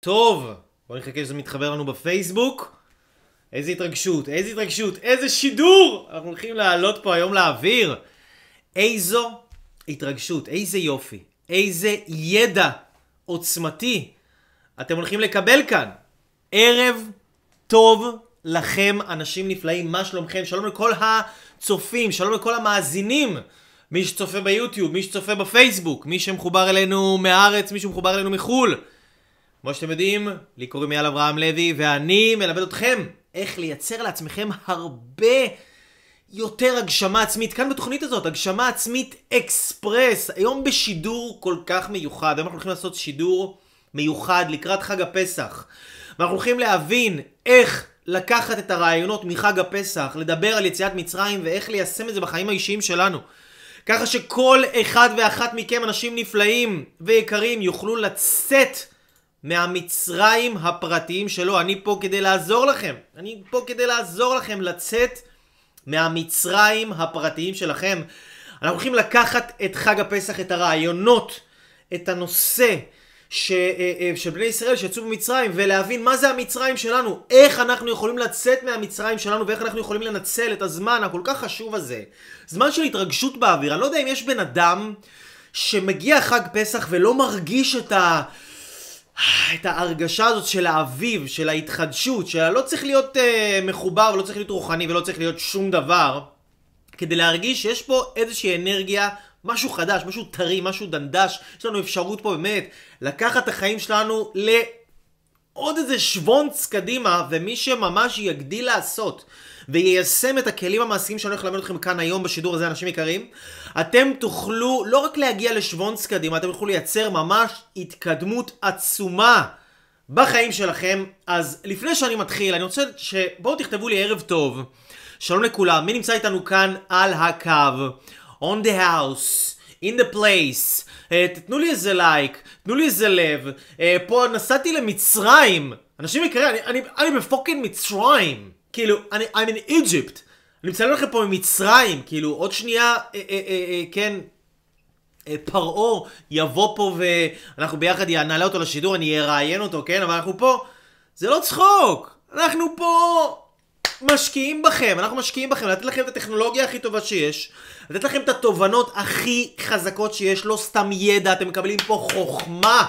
טוב, בואו נחכה שזה מתחבר לנו בפייסבוק. איזה התרגשות, איזה התרגשות, איזה שידור! אנחנו הולכים לעלות פה היום לאוויר. איזו התרגשות, איזה יופי, איזה ידע עוצמתי אתם הולכים לקבל כאן. ערב טוב לכם, אנשים נפלאים, מה שלומכם? שלום לכל הצופים, שלום לכל המאזינים. מי שצופה ביוטיוב, מי שצופה בפייסבוק, מי שמחובר אלינו מהארץ, מי שמחובר אלינו מחו"ל. כמו שאתם יודעים, לי קוראים אייל אברהם לוי, ואני מלמד אתכם איך לייצר לעצמכם הרבה יותר הגשמה עצמית. כאן בתוכנית הזאת, הגשמה עצמית אקספרס. היום בשידור כל כך מיוחד. היום אנחנו הולכים לעשות שידור מיוחד לקראת חג הפסח. ואנחנו הולכים להבין איך לקחת את הרעיונות מחג הפסח, לדבר על יציאת מצרים ואיך ליישם את זה בחיים האישיים שלנו. ככה שכל אחד ואחת מכם, אנשים נפלאים ויקרים, יוכלו לצאת מהמצרים הפרטיים שלו. אני פה כדי לעזור לכם. אני פה כדי לעזור לכם לצאת מהמצרים הפרטיים שלכם. אנחנו הולכים לקחת את חג הפסח, את הרעיונות, את הנושא ש, אה, אה, של בני ישראל שיצאו במצרים ולהבין מה זה המצרים שלנו, איך אנחנו יכולים לצאת מהמצרים שלנו ואיך אנחנו יכולים לנצל את הזמן הכל כך חשוב הזה. זמן של התרגשות באוויר. אני לא יודע אם יש בן אדם שמגיע חג פסח ולא מרגיש את ה... את ההרגשה הזאת של האביב, של ההתחדשות, שלא צריך להיות uh, מחובר ולא צריך להיות רוחני ולא צריך להיות שום דבר, כדי להרגיש שיש פה איזושהי אנרגיה, משהו חדש, משהו טרי, משהו דנדש, יש לנו אפשרות פה באמת לקחת את החיים שלנו לעוד איזה שוונץ קדימה, ומי שממש יגדיל לעשות ויישם את הכלים המעשיים שאני הולך ללמד אתכם כאן היום בשידור הזה, אנשים יקרים, אתם תוכלו לא רק להגיע לשוונג קדימה, אתם תוכלו לייצר ממש התקדמות עצומה בחיים שלכם. אז לפני שאני מתחיל, אני רוצה שבואו תכתבו לי ערב טוב. שלום לכולם, מי נמצא איתנו כאן על הקו? on the house, in the place. Uh, תתנו לי איזה לייק, תנו לי איזה לב. Uh, פה נסעתי למצרים. אנשים יקרים, אני, אני, אני ב fucking מצרים. כאילו, אני, I'm in Egypt. אני מצלם לכם פה ממצרים, כאילו, עוד שנייה, אה, אה, אה, אה, כן, פרעה יבוא פה ואנחנו ביחד נעלה אותו לשידור, אני אראיין אותו, כן? אבל אנחנו פה, זה לא צחוק. אנחנו פה משקיעים בכם, אנחנו משקיעים בכם, לתת לכם את הטכנולוגיה הכי טובה שיש, לתת לכם את התובנות הכי חזקות שיש, לא סתם ידע, אתם מקבלים פה חוכמה.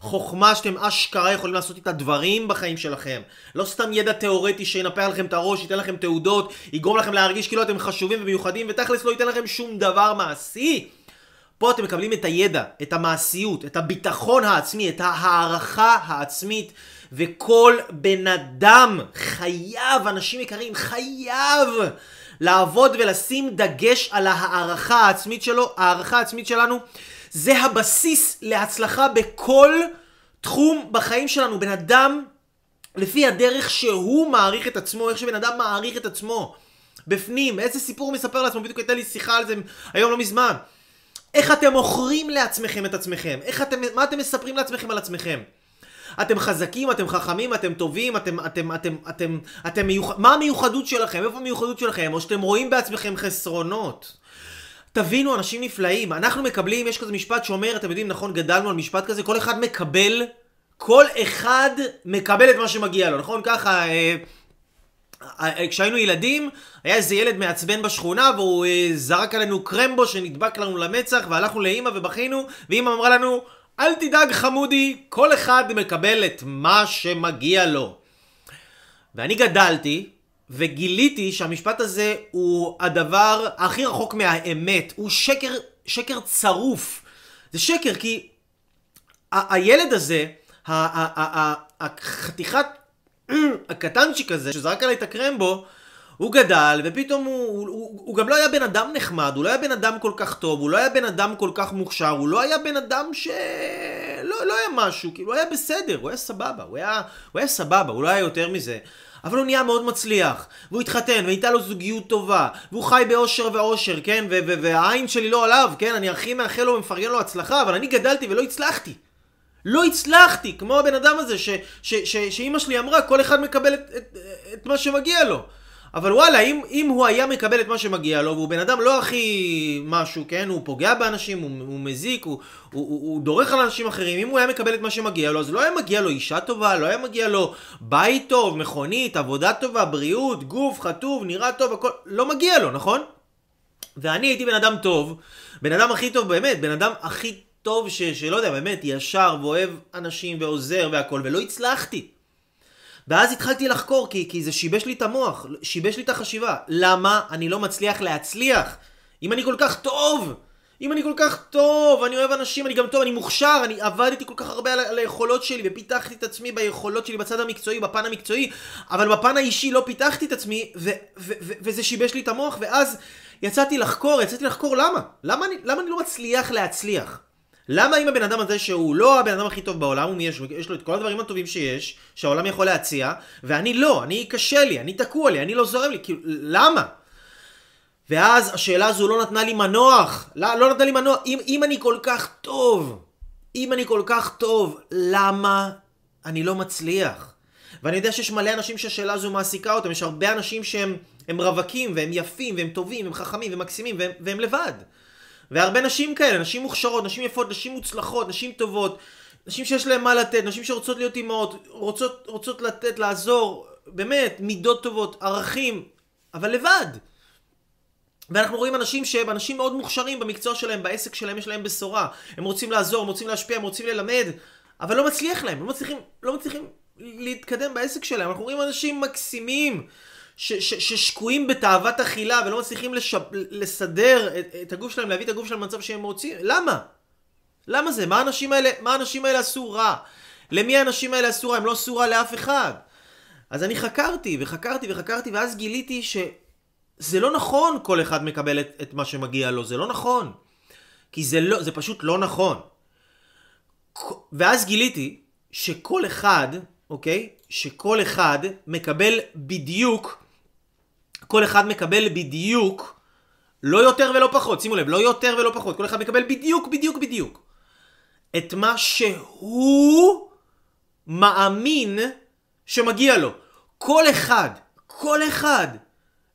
חוכמה שאתם אשכרה יכולים לעשות איתה דברים בחיים שלכם. לא סתם ידע תיאורטי שינפח לכם את הראש, ייתן לכם תעודות, יגרום לכם להרגיש כאילו אתם חשובים ומיוחדים, ותכלס לא ייתן לכם שום דבר מעשי. פה אתם מקבלים את הידע, את המעשיות, את הביטחון העצמי, את ההערכה העצמית, וכל בן אדם חייב, אנשים יקרים, חייב לעבוד ולשים דגש על ההערכה העצמית שלו, ההערכה העצמית שלנו. זה הבסיס להצלחה בכל תחום בחיים שלנו. בן אדם, לפי הדרך שהוא מעריך את עצמו, איך שבן אדם מעריך את עצמו. בפנים, איזה סיפור הוא מספר לעצמו, בדיוק הייתה לי שיחה על זה היום לא מזמן. איך אתם מוכרים לעצמכם את עצמכם? איך אתם, מה אתם מספרים לעצמכם על עצמכם? אתם חזקים, אתם חכמים, אתם טובים, אתם, אתם, אתם, אתם, אתם מיוח... מה המיוחדות שלכם? איפה המיוחדות שלכם? או שאתם רואים בעצמכם חסרונות? תבינו, אנשים נפלאים. אנחנו מקבלים, יש כזה משפט שאומר, אתם יודעים, נכון, גדלנו על משפט כזה, כל אחד מקבל, כל אחד מקבל את מה שמגיע לו, נכון? ככה, אה, אה, כשהיינו ילדים, היה איזה ילד מעצבן בשכונה, והוא אה, זרק עלינו קרמבו שנדבק לנו למצח, והלכנו לאימא ובכינו, ואימא אמרה לנו, אל תדאג חמודי, כל אחד מקבל את מה שמגיע לו. ואני גדלתי, וגיליתי שהמשפט הזה הוא הדבר הכי רחוק מהאמת, הוא שקר, שקר צרוף. זה שקר כי הילד הזה, החתיכת הקטנצ'יק הזה שזרק עליי את הקרמבו, הוא גדל, ופתאום הוא, הוא, הוא, הוא גם לא היה בן אדם נחמד, הוא לא היה בן אדם כל כך טוב, הוא לא היה בן אדם כל כך מוכשר, הוא לא היה בן אדם ש... לא, לא היה משהו, כאילו, הוא היה בסדר, הוא היה סבבה, הוא היה, הוא היה סבבה, הוא לא היה יותר מזה. אבל הוא נהיה מאוד מצליח, והוא התחתן, והייתה לו זוגיות טובה, והוא חי באושר ואושר, כן? והעין שלי לא עליו, כן? אני הכי מאחל לו ומפרגן לו הצלחה, אבל אני גדלתי ולא הצלחתי. לא הצלחתי, כמו הבן אדם הזה שאימא שלי אמרה, כל אחד מקבל את, את, את מה שמגיע לו. אבל וואלה, אם, אם הוא היה מקבל את מה שמגיע לו, והוא בן אדם לא הכי משהו, כן? הוא פוגע באנשים, הוא, הוא מזיק, הוא, הוא, הוא, הוא דורך על אנשים אחרים, אם הוא היה מקבל את מה שמגיע לו, אז לא היה מגיע לו אישה טובה, לא היה מגיע לו בית טוב, מכונית, עבודה טובה, בריאות, גוף, חטוב, נראה טוב, הכל, לא מגיע לו, נכון? ואני הייתי בן אדם טוב, בן אדם הכי טוב באמת, בן אדם הכי טוב ש, שלא יודע, באמת, ישר ואוהב אנשים ועוזר והכל, ולא הצלחתי. ואז התחלתי לחקור, כי, כי זה שיבש לי את המוח, שיבש לי את החשיבה. למה אני לא מצליח להצליח? אם אני כל כך טוב! אם אני כל כך טוב, אני אוהב אנשים, אני גם טוב, אני מוכשר, אני עבדתי כל כך הרבה על, על היכולות שלי ופיתחתי את עצמי ביכולות שלי בצד המקצועי, בפן המקצועי, אבל בפן האישי לא פיתחתי את עצמי, ו, ו, ו, וזה שיבש לי את המוח, ואז יצאתי לחקור, יצאתי לחקור למה? למה אני, למה אני לא מצליח להצליח? למה אם הבן אדם הזה שהוא לא הבן אדם הכי טוב בעולם, הוא יש, יש לו את כל הדברים הטובים שיש, שהעולם יכול להציע, ואני לא, אני קשה לי, אני תקוע לי, אני לא זורם לי, כאילו, למה? ואז השאלה הזו לא נתנה לי מנוח, לא, לא נתנה לי מנוח, אם, אם אני כל כך טוב, אם אני כל כך טוב, למה אני לא מצליח? ואני יודע שיש מלא אנשים שהשאלה הזו מעסיקה אותם, יש הרבה אנשים שהם רווקים, והם יפים, והם טובים, והם חכמים, ומקסימים, והם, והם לבד. והרבה נשים כאלה, נשים מוכשרות, נשים יפות, נשים מוצלחות, נשים טובות, נשים שיש להן מה לתת, נשים שרוצות להיות אימהות, רוצות, רוצות לתת, לעזור, באמת, מידות טובות, ערכים, אבל לבד. ואנחנו רואים אנשים שהם אנשים מאוד מוכשרים במקצוע שלהם, בעסק שלהם, יש להם בשורה. הם רוצים לעזור, הם רוצים להשפיע, הם רוצים ללמד, אבל לא מצליח להם, לא מצליחים, לא מצליחים להתקדם בעסק שלהם. אנחנו רואים אנשים מקסימים, ששקועים בתאוות אכילה ולא מצליחים לשב, לסדר את, את הגוף שלהם, להביא את הגוף שלהם למצב שהם רוצים, למה? למה זה? מה האנשים האלה, מה האנשים האלה עשו רע? למי האנשים האלה עשו רע? הם לא עשו רע לאף אחד. אז אני חקרתי וחקרתי וחקרתי ואז גיליתי שזה לא נכון כל אחד מקבל את, את מה שמגיע לו, זה לא נכון. כי זה, לא, זה פשוט לא נכון. ואז גיליתי שכל אחד, אוקיי? שכל אחד מקבל בדיוק כל אחד מקבל בדיוק, לא יותר ולא פחות, שימו לב, לא יותר ולא פחות, כל אחד מקבל בדיוק, בדיוק, בדיוק, את מה שהוא מאמין שמגיע לו. כל אחד, כל אחד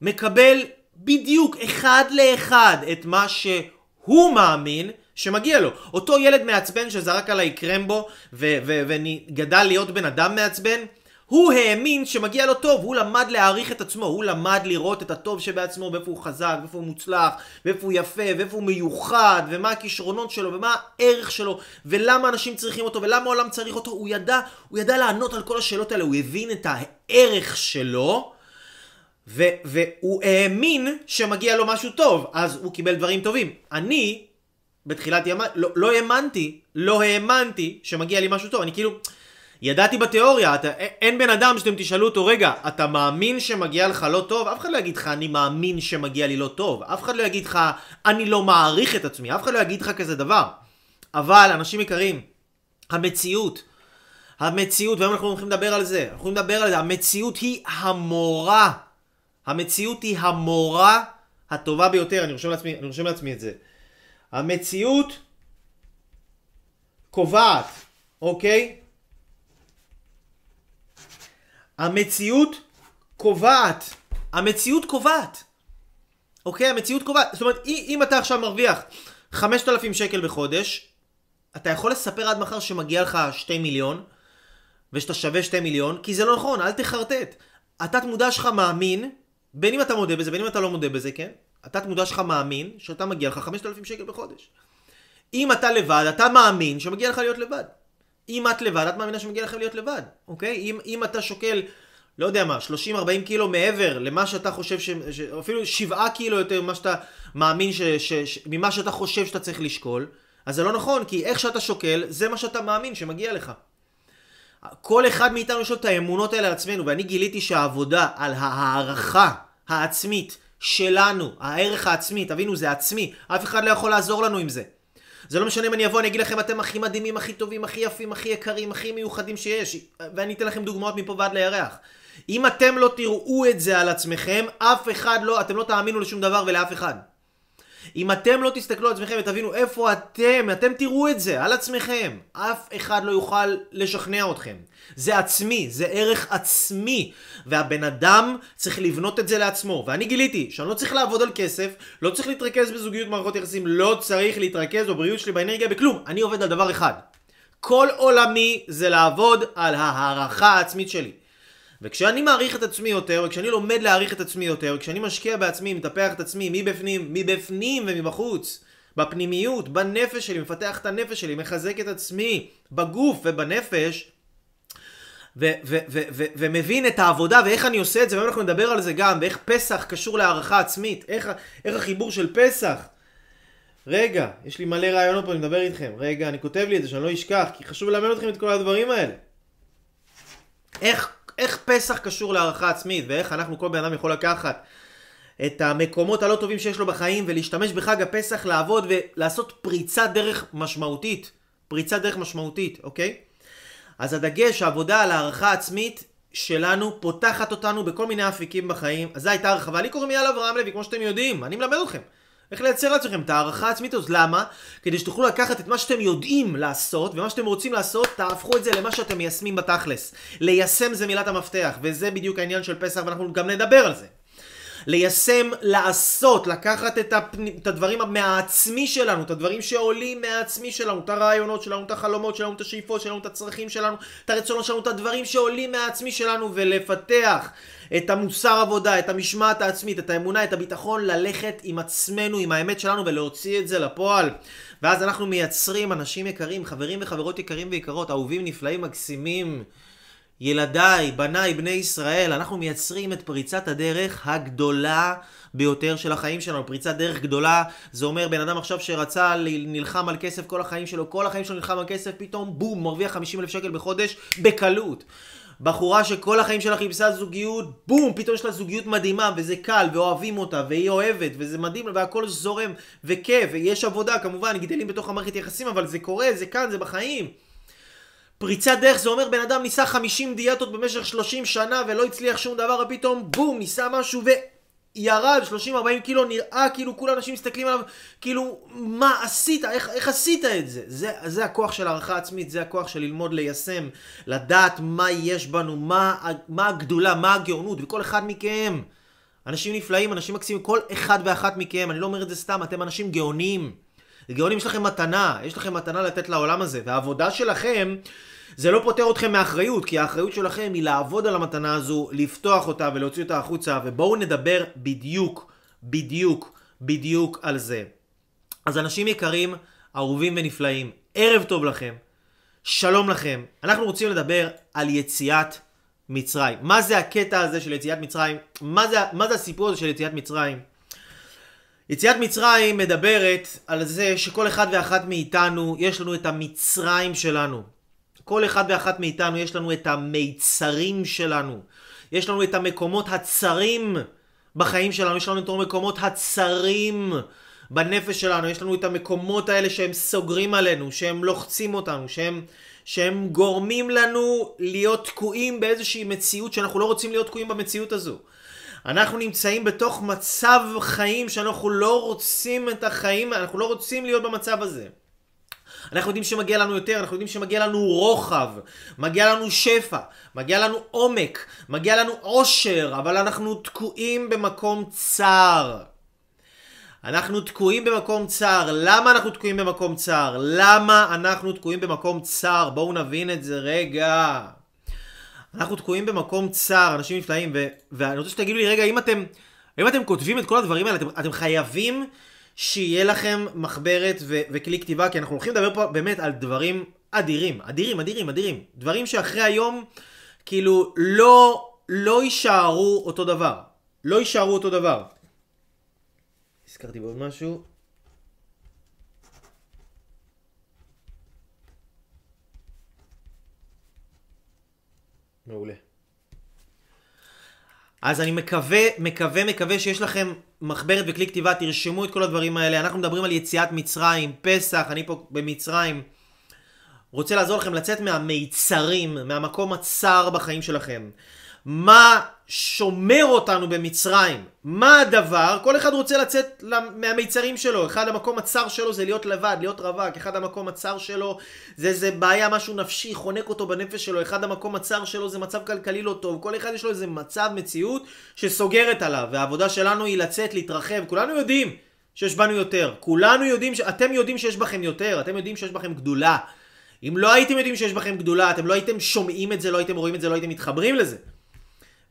מקבל בדיוק אחד לאחד את מה שהוא מאמין שמגיע לו. אותו ילד מעצבן שזרק עליי קרמבו וגדל להיות בן אדם מעצבן, הוא האמין שמגיע לו טוב, הוא למד להעריך את עצמו, הוא למד לראות את הטוב שבעצמו, ואיפה הוא חזק, ואיפה הוא מוצלח, ואיפה הוא יפה, ואיפה הוא מיוחד, ומה הכישרונות שלו, ומה הערך שלו, ולמה אנשים צריכים אותו, ולמה העולם צריך אותו, הוא ידע, הוא ידע לענות על כל השאלות האלה, הוא הבין את הערך שלו, ו- והוא האמין שמגיע לו משהו טוב, אז הוא קיבל דברים טובים. אני, בתחילת ימי, לא, לא האמנתי, לא האמנתי שמגיע לי משהו טוב, אני כאילו... ידעתי בתיאוריה, אתה, אין בן אדם שאתם תשאלו אותו, רגע, אתה מאמין שמגיע לך לא טוב? אף אחד לא יגיד לך, אני מאמין שמגיע לי לא טוב. אף אחד לא יגיד לך, אני לא מעריך את עצמי. אף אחד לא יגיד לך כזה דבר. אבל, אנשים יקרים, המציאות, המציאות, והיום אנחנו הולכים לדבר על זה, אנחנו הולכים לדבר על זה, המציאות היא המורה. המציאות היא המורה הטובה ביותר, אני רושם לעצמי, אני רושם לעצמי את זה. המציאות קובעת, אוקיי? המציאות קובעת. המציאות קובעת. אוקיי? המציאות קובעת. זאת אומרת, אם אתה עכשיו מרוויח 5,000 שקל בחודש, אתה יכול לספר עד מחר שמגיע לך 2 מיליון, ושאתה שווה 2 מיליון, כי זה לא נכון, אל תחרטט. התת מודע שלך מאמין, בין אם אתה מודה בזה, בין אם אתה לא מודה בזה, כן? התת מודע שלך מאמין שאתה מגיע לך 5,000 שקל בחודש. אם אתה לבד, אתה מאמין שמגיע לך להיות לבד. אם את לבד, את מאמינה שמגיע לכם להיות לבד, אוקיי? אם, אם אתה שוקל, לא יודע מה, 30-40 קילו מעבר למה שאתה חושב, ש, ש, אפילו 7 קילו יותר ממה שאתה מאמין, ש, ש, ש, ממה שאתה חושב שאתה צריך לשקול, אז זה לא נכון, כי איך שאתה שוקל, זה מה שאתה מאמין שמגיע לך. כל אחד מאיתנו יש לו את האמונות האלה על עצמנו, ואני גיליתי שהעבודה על הערכה העצמית שלנו, הערך העצמי, תבינו, זה עצמי, אף אחד לא יכול לעזור לנו עם זה. זה לא משנה אם אני אבוא, אני אגיד לכם, אתם הכי מדהימים, הכי טובים, הכי יפים, הכי יקרים, הכי מיוחדים שיש, ואני אתן לכם דוגמאות מפה ועד לירח. אם אתם לא תראו את זה על עצמכם, אף אחד לא, אתם לא תאמינו לשום דבר ולאף אחד. אם אתם לא תסתכלו על עצמכם ותבינו איפה אתם, אתם תראו את זה על עצמכם. אף אחד לא יוכל לשכנע אתכם. זה עצמי, זה ערך עצמי. והבן אדם צריך לבנות את זה לעצמו. ואני גיליתי שאני לא צריך לעבוד על כסף, לא צריך להתרכז בזוגיות מערכות יחסים, לא צריך להתרכז בבריאות שלי, באנרגיה, בכלום. אני עובד על דבר אחד. כל עולמי זה לעבוד על ההערכה העצמית שלי. וכשאני מעריך את עצמי יותר, וכשאני לומד להעריך את עצמי יותר, וכשאני משקיע בעצמי, מטפח את עצמי מבפנים, מבפנים ומבחוץ, בפנימיות, בנפש שלי, מפתח את הנפש שלי, מחזק את עצמי בגוף ובנפש, ומבין את העבודה ואיך אני עושה את זה, והיום אנחנו נדבר על זה גם, ואיך פסח קשור להערכה עצמית, איך, איך החיבור של פסח. רגע, יש לי מלא רעיונות פה, אני מדבר איתכם. רגע, אני כותב לי את זה, שאני לא אשכח, כי חשוב ללמד אתכם את כל הדברים האלה. איך איך פסח קשור להערכה עצמית, ואיך אנחנו, כל בן אדם יכול לקחת את המקומות הלא טובים שיש לו בחיים ולהשתמש בחג הפסח לעבוד ולעשות פריצת דרך משמעותית. פריצת דרך משמעותית, אוקיי? אז הדגש, העבודה על הערכה עצמית שלנו פותחת אותנו בכל מיני אפיקים בחיים. אז זו הייתה הרחבה. לי קוראים יאללה אברהם לוי, כמו שאתם יודעים, אני מלמד אתכם. איך לייצר לעצמכם את הערכה העצמית הזאת. למה? כדי שתוכלו לקחת את מה שאתם יודעים לעשות, ומה שאתם רוצים לעשות, תהפכו את זה למה שאתם מיישמים בתכלס. ליישם זה מילת המפתח, וזה בדיוק העניין של פסח, ואנחנו גם נדבר על זה. ליישם, לעשות, לקחת את, הפני, את הדברים מהעצמי שלנו, את הדברים שעולים מהעצמי שלנו, את הרעיונות שלנו, את החלומות שלנו, את השאיפות שלנו, את הצרכים שלנו, את הרצונות שלנו, את הדברים שעולים מהעצמי שלנו, ולפתח את המוסר עבודה, את המשמעת העצמית, את האמונה, את הביטחון, ללכת עם עצמנו, עם האמת שלנו, ולהוציא את זה לפועל. ואז אנחנו מייצרים אנשים יקרים, חברים וחברות יקרים ויקרות, אהובים, נפלאים, מקסימים. ילדיי, בניי, בני ישראל, אנחנו מייצרים את פריצת הדרך הגדולה ביותר של החיים שלנו. פריצת דרך גדולה, זה אומר בן אדם עכשיו שרצה, נלחם על כסף כל החיים שלו, כל החיים שלו נלחם על כסף, פתאום בום, מרוויח 50 אלף שקל בחודש, בקלות. בחורה שכל החיים שלה חיפשה זוגיות, בום, פתאום יש לה זוגיות מדהימה, וזה קל, ואוהבים אותה, והיא אוהבת, וזה מדהים, והכל זורם, וכיף, ויש עבודה, כמובן, גדלים בתוך המערכת יחסים, אבל זה קורה, זה כאן, זה בחיים. פריצת דרך זה אומר בן אדם ניסה 50 דיאטות במשך 30 שנה ולא הצליח שום דבר ופתאום בום ניסה משהו וירד 30-40 קילו נראה כאילו כול האנשים מסתכלים עליו כאילו מה עשית? איך, איך עשית את זה? זה זה הכוח של הערכה עצמית זה הכוח של ללמוד ליישם לדעת מה יש בנו מה, מה הגדולה מה הגאונות וכל אחד מכם. אנשים נפלאים אנשים מקסימים כל אחד ואחת מכם אני לא אומר את זה סתם אתם אנשים גאונים גאונים יש לכם מתנה יש לכם מתנה לתת לעולם הזה והעבודה שלכם זה לא פוטר אתכם מאחריות, כי האחריות שלכם היא לעבוד על המתנה הזו, לפתוח אותה ולהוציא אותה החוצה, ובואו נדבר בדיוק, בדיוק, בדיוק על זה. אז אנשים יקרים, אהובים ונפלאים, ערב טוב לכם, שלום לכם. אנחנו רוצים לדבר על יציאת מצרים. מה זה הקטע הזה של יציאת מצרים? מה זה, מה זה הסיפור הזה של יציאת מצרים? יציאת מצרים מדברת על זה שכל אחד ואחת מאיתנו, יש לנו את המצרים שלנו. כל אחד ואחת מאיתנו יש לנו את המיצרים שלנו. יש לנו את המקומות הצרים בחיים שלנו, יש לנו את המקומות הצרים בנפש שלנו, יש לנו את המקומות האלה שהם סוגרים עלינו, שהם לוחצים אותנו, שהם, שהם גורמים לנו להיות תקועים באיזושהי מציאות שאנחנו לא רוצים להיות תקועים במציאות הזו. אנחנו נמצאים בתוך מצב חיים שאנחנו לא רוצים את החיים, אנחנו לא רוצים להיות במצב הזה. אנחנו יודעים שמגיע לנו יותר, אנחנו יודעים שמגיע לנו רוחב, מגיע לנו שפע, מגיע לנו עומק, מגיע לנו עושר, אבל אנחנו תקועים במקום צר. אנחנו תקועים במקום צר. למה אנחנו תקועים במקום צר? למה אנחנו תקועים במקום צר? בואו נבין את זה רגע. אנחנו תקועים במקום צר, אנשים נפלאים, ו- ואני רוצה שתגידו לי רגע, אם אתם, אם אתם כותבים את כל הדברים האלה, אתם, אתם חייבים שיהיה לכם מחברת ו- וכלי כתיבה, כי אנחנו הולכים לדבר פה באמת על דברים אדירים, אדירים, אדירים, אדירים. דברים שאחרי היום, כאילו, לא, לא יישארו אותו דבר. לא יישארו אותו דבר. הזכרתי בעוד משהו. מעולה. אז אני מקווה, מקווה, מקווה שיש לכם מחברת וכלי כתיבה, תרשמו את כל הדברים האלה. אנחנו מדברים על יציאת מצרים, פסח, אני פה במצרים. רוצה לעזור לכם לצאת מהמיצרים, מהמקום הצר בחיים שלכם. מה שומר אותנו במצרים? מה הדבר? כל אחד רוצה לצאת מהמיצרים שלו. אחד המקום הצר שלו זה להיות לבד, להיות רווק. אחד המקום הצר שלו זה איזה בעיה, משהו נפשי, חונק אותו בנפש שלו. אחד המקום הצר שלו זה מצב כלכלי לא טוב. כל אחד יש לו איזה מצב, מציאות, שסוגרת עליו. והעבודה שלנו היא לצאת, להתרחב. כולנו יודעים שיש בנו יותר. כולנו יודעים, ש... אתם יודעים שיש בכם יותר. אתם יודעים שיש בכם גדולה. אם לא הייתם יודעים שיש בכם גדולה, אתם לא הייתם שומעים את זה, לא הייתם רואים את זה, לא הייתם מתחברים לזה.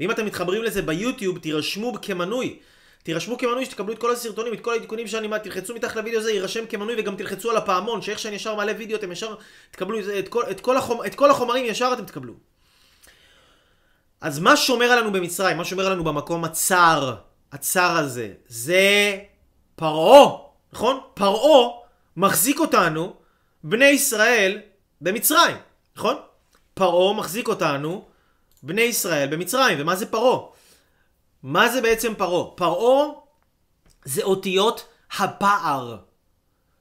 ואם אתם מתחברים לזה ביוטיוב, תירשמו כמנוי. תירשמו כמנוי שתקבלו את כל הסרטונים, את כל העדכונים שאני מעט, תלחצו מתחת לוידאו הזה, יירשם כמנוי וגם תלחצו על הפעמון, שאיך שאני ישר מעלה וידאו אתם ישר תקבלו את כל, את כל, החומ, את כל החומרים ישר אתם תקבלו. אז מה שומר עלינו במצרים, מה שומר עלינו במקום הצר, הצר הזה, זה פרעה, נכון? פרעה מחזיק אותנו, בני ישראל, במצרים, נכון? פרעה מחזיק אותנו בני ישראל במצרים. ומה זה פרעה? מה זה בעצם פרעה? פרעה זה אותיות הפער.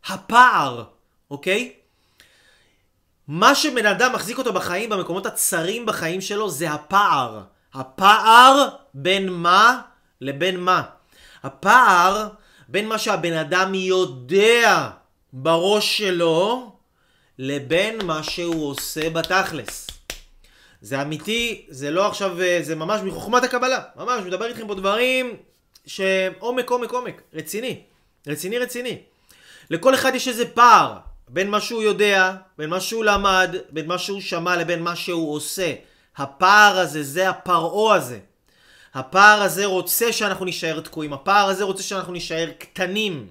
הפער, אוקיי? מה שבן אדם מחזיק אותו בחיים, במקומות הצרים בחיים שלו, זה הפער. הפער בין מה לבין מה. הפער בין מה שהבן אדם יודע בראש שלו, לבין מה שהוא עושה בתכלס. זה אמיתי, זה לא עכשיו, אה, זה ממש מחוכמת הקבלה. ממש, מדבר איתכם פה דברים שעומק, עומק, עומק. רציני. רציני, רציני. לכל אחד יש איזה פער בין מה שהוא יודע, בין מה שהוא למד, בין מה שהוא שמע לבין מה שהוא עושה. הפער הזה, זה הפרעה הזה. הפער הזה רוצה שאנחנו נישאר תקועים. הפער הזה רוצה שאנחנו נישאר קטנים.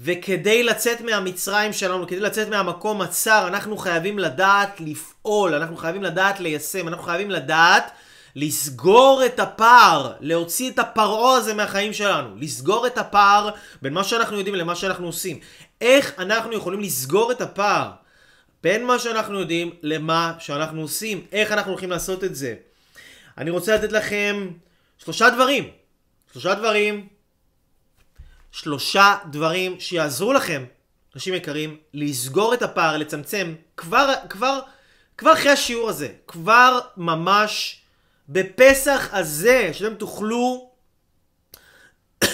וכדי לצאת מהמצרים שלנו, כדי לצאת מהמקום הצר, אנחנו חייבים לדעת לפעול, אנחנו חייבים לדעת ליישם, אנחנו חייבים לדעת לסגור את הפער, להוציא את הפרעה הזה מהחיים שלנו, לסגור את הפער בין מה שאנחנו יודעים למה שאנחנו עושים. איך אנחנו יכולים לסגור את הפער בין מה שאנחנו יודעים למה שאנחנו עושים? איך אנחנו הולכים לעשות את זה? אני רוצה לתת לכם שלושה דברים. שלושה דברים שלושה דברים שיעזרו לכם, אנשים יקרים, לסגור את הפער, לצמצם, כבר, כבר, כבר אחרי השיעור הזה, כבר ממש בפסח הזה, שאתם תוכלו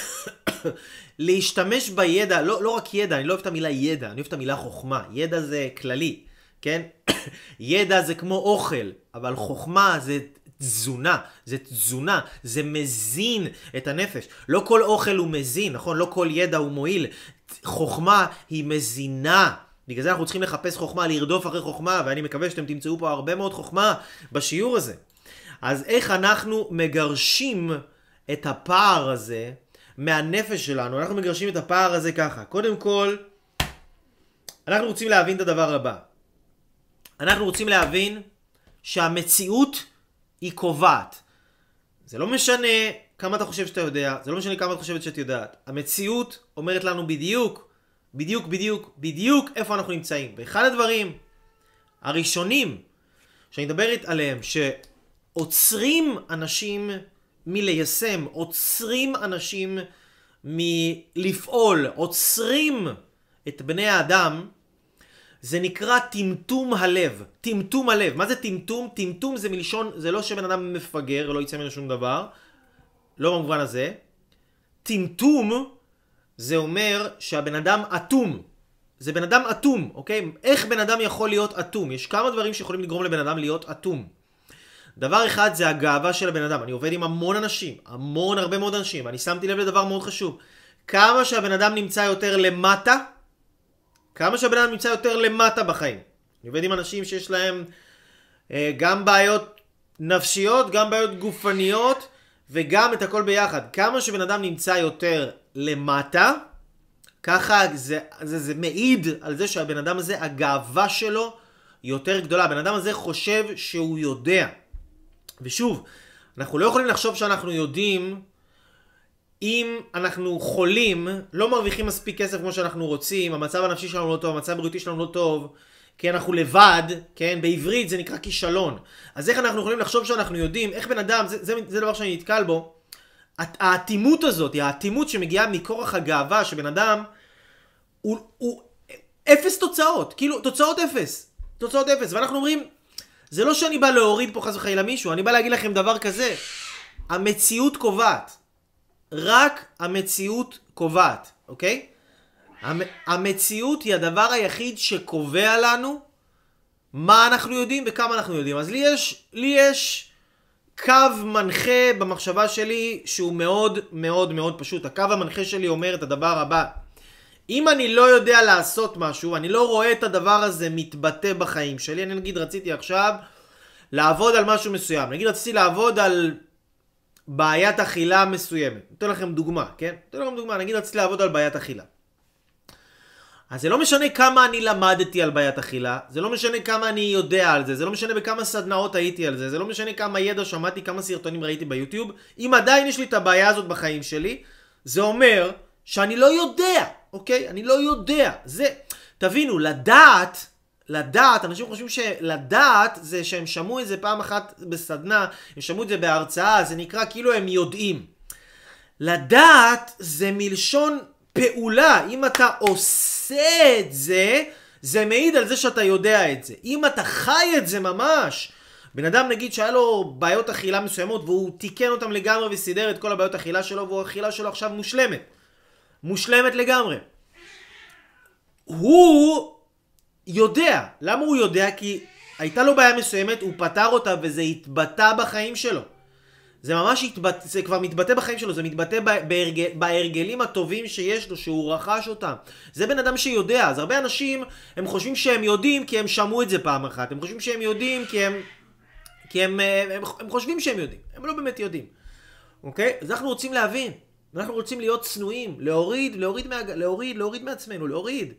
להשתמש בידע, לא, לא רק ידע, אני לא אוהב את המילה ידע, אני אוהב את המילה חוכמה. ידע זה כללי, כן? ידע זה כמו אוכל, אבל חוכמה זה תזונה, זה תזונה, זה מזין את הנפש. לא כל אוכל הוא מזין, נכון? לא כל ידע הוא מועיל. חוכמה היא מזינה. בגלל זה אנחנו צריכים לחפש חוכמה, לרדוף אחרי חוכמה, ואני מקווה שאתם תמצאו פה הרבה מאוד חוכמה בשיעור הזה. אז איך אנחנו מגרשים את הפער הזה מהנפש שלנו? אנחנו מגרשים את הפער הזה ככה. קודם כל, אנחנו רוצים להבין את הדבר הבא. אנחנו רוצים להבין שהמציאות היא קובעת. זה לא משנה כמה אתה חושב שאתה יודע, זה לא משנה כמה את חושבת שאת יודעת. המציאות אומרת לנו בדיוק, בדיוק, בדיוק, בדיוק איפה אנחנו נמצאים. ואחד הדברים הראשונים שאני מדבר עליהם, שעוצרים אנשים מליישם, עוצרים אנשים מלפעול, עוצרים את בני האדם, זה נקרא טמטום הלב. טמטום הלב. מה זה טמטום? טמטום זה מלשון, זה לא שבן אדם מפגר, לא יצא ממנו שום דבר. לא במובן הזה. טמטום זה אומר שהבן אדם אטום. זה בן אדם אטום, אוקיי? איך בן אדם יכול להיות אטום? יש כמה דברים שיכולים לגרום לבן אדם להיות אטום. דבר אחד זה הגאווה של הבן אדם. אני עובד עם המון אנשים, המון הרבה מאוד אנשים. אני שמתי לב לדבר מאוד חשוב. כמה שהבן אדם נמצא יותר למטה, כמה שהבן אדם נמצא יותר למטה בחיים. אני עובד עם אנשים שיש להם אה, גם בעיות נפשיות, גם בעיות גופניות, וגם את הכל ביחד. כמה שבן אדם נמצא יותר למטה, ככה זה, זה, זה מעיד על זה שהבן אדם הזה, הגאווה שלו יותר גדולה. הבן אדם הזה חושב שהוא יודע. ושוב, אנחנו לא יכולים לחשוב שאנחנו יודעים אם אנחנו חולים, לא מרוויחים מספיק כסף כמו שאנחנו רוצים, המצב הנפשי שלנו לא טוב, המצב הבריאותי שלנו לא טוב, כי אנחנו לבד, כן? בעברית זה נקרא כישלון. אז איך אנחנו יכולים לחשוב שאנחנו יודעים, איך בן אדם, זה, זה, זה דבר שאני נתקל בו, האטימות הזאת, האטימות שמגיעה מכורח הגאווה, שבן אדם, הוא, הוא אפס תוצאות, כאילו, תוצאות אפס. תוצאות אפס. ואנחנו אומרים, זה לא שאני בא להוריד פה חס וחלילה מישהו, אני בא להגיד לכם דבר כזה. המציאות קובעת. רק המציאות קובעת, אוקיי? המ- המציאות היא הדבר היחיד שקובע לנו מה אנחנו יודעים וכמה אנחנו יודעים. אז לי יש, לי יש קו מנחה במחשבה שלי שהוא מאוד מאוד מאוד פשוט. הקו המנחה שלי אומר את הדבר הבא. אם אני לא יודע לעשות משהו, אני לא רואה את הדבר הזה מתבטא בחיים שלי, אני נגיד רציתי עכשיו לעבוד על משהו מסוים. נגיד רציתי לעבוד על בעיית אכילה מסוימת. אתן לכם דוגמה, כן? אתן לכם דוגמה, נגיד רציתי לעבוד על בעיית אכילה. אז זה לא משנה כמה אני למדתי על בעיית אכילה, זה לא משנה כמה אני יודע על זה, זה לא משנה בכמה סדנאות הייתי על זה, זה לא משנה כמה ידע שמעתי, כמה סרטונים ראיתי ביוטיוב, אם עדיין יש לי את הבעיה הזאת בחיים שלי, זה אומר שאני לא יודע, אוקיי? אני לא יודע. זה, תבינו, לדעת, לדעת, אנשים חושבים שלדעת זה שהם שמעו את זה פעם אחת בסדנה, הם שמעו את זה בהרצאה, זה נקרא כאילו הם יודעים. לדעת זה מלשון פעולה. אם אתה עושה את זה, זה מעיד על זה שאתה יודע את זה. אם אתה חי את זה ממש, בן אדם נגיד שהיה לו בעיות אכילה מסוימות והוא תיקן אותם לגמרי וסידר את כל הבעיות אכילה שלו והאכילה שלו עכשיו מושלמת. מושלמת לגמרי. הוא יודע. למה הוא יודע? כי הייתה לו בעיה מסוימת, הוא פתר אותה וזה התבטא בחיים שלו. זה ממש התבטא, זה כבר מתבטא בחיים שלו, זה מתבטא בהרגל, בהרגלים הטובים שיש לו, שהוא רכש אותם. זה בן אדם שיודע. אז הרבה אנשים, הם חושבים שהם יודעים כי הם שמעו את זה פעם אחת. הם חושבים שהם יודעים כי הם... כי הם, הם, הם חושבים שהם יודעים. הם לא באמת יודעים. אוקיי? אז אנחנו רוצים להבין. אנחנו רוצים להיות צנועים. להוריד, להוריד, מה, להוריד, להוריד מעצמנו, להוריד.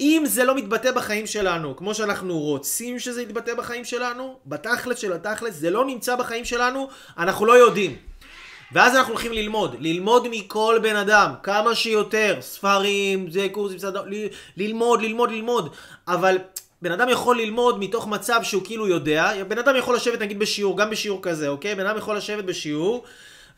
אם זה לא מתבטא בחיים שלנו, כמו שאנחנו רוצים שזה יתבטא בחיים שלנו, בתכלס של התכלס, זה לא נמצא בחיים שלנו, אנחנו לא יודעים. ואז אנחנו הולכים ללמוד, ללמוד מכל בן אדם, כמה שיותר, ספרים, זה קורסים, סדר, ללמוד, ללמוד, ללמוד, אבל בן אדם יכול ללמוד מתוך מצב שהוא כאילו יודע, בן אדם יכול לשבת נגיד בשיעור, גם בשיעור כזה, אוקיי? בן אדם יכול לשבת בשיעור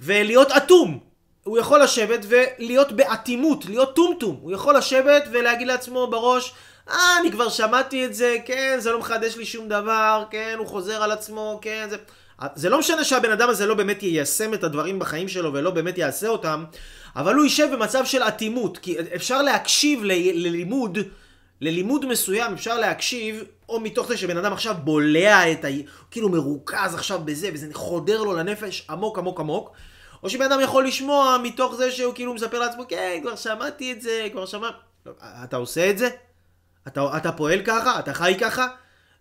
ולהיות אטום, הוא יכול לשבת ולהיות באטימות, להיות טומטום. הוא יכול לשבת ולהגיד לעצמו בראש, אה, אני כבר שמעתי את זה, כן, זה לא מחדש לי שום דבר, כן, הוא חוזר על עצמו, כן, זה... זה לא משנה שהבן אדם הזה לא באמת יישם את הדברים בחיים שלו ולא באמת יעשה אותם, אבל הוא יישב במצב של אטימות, כי אפשר להקשיב ל- ללימוד, ללימוד מסוים אפשר להקשיב, או מתוך זה שבן אדם עכשיו בולע את ה... כאילו מרוכז עכשיו בזה, וזה חודר לו לנפש עמוק עמוק עמוק. או שבן אדם יכול לשמוע מתוך זה שהוא כאילו מספר לעצמו, כן, כבר שמעתי את זה, כבר שמע... לא, אתה עושה את זה? אתה, אתה פועל ככה? אתה חי ככה?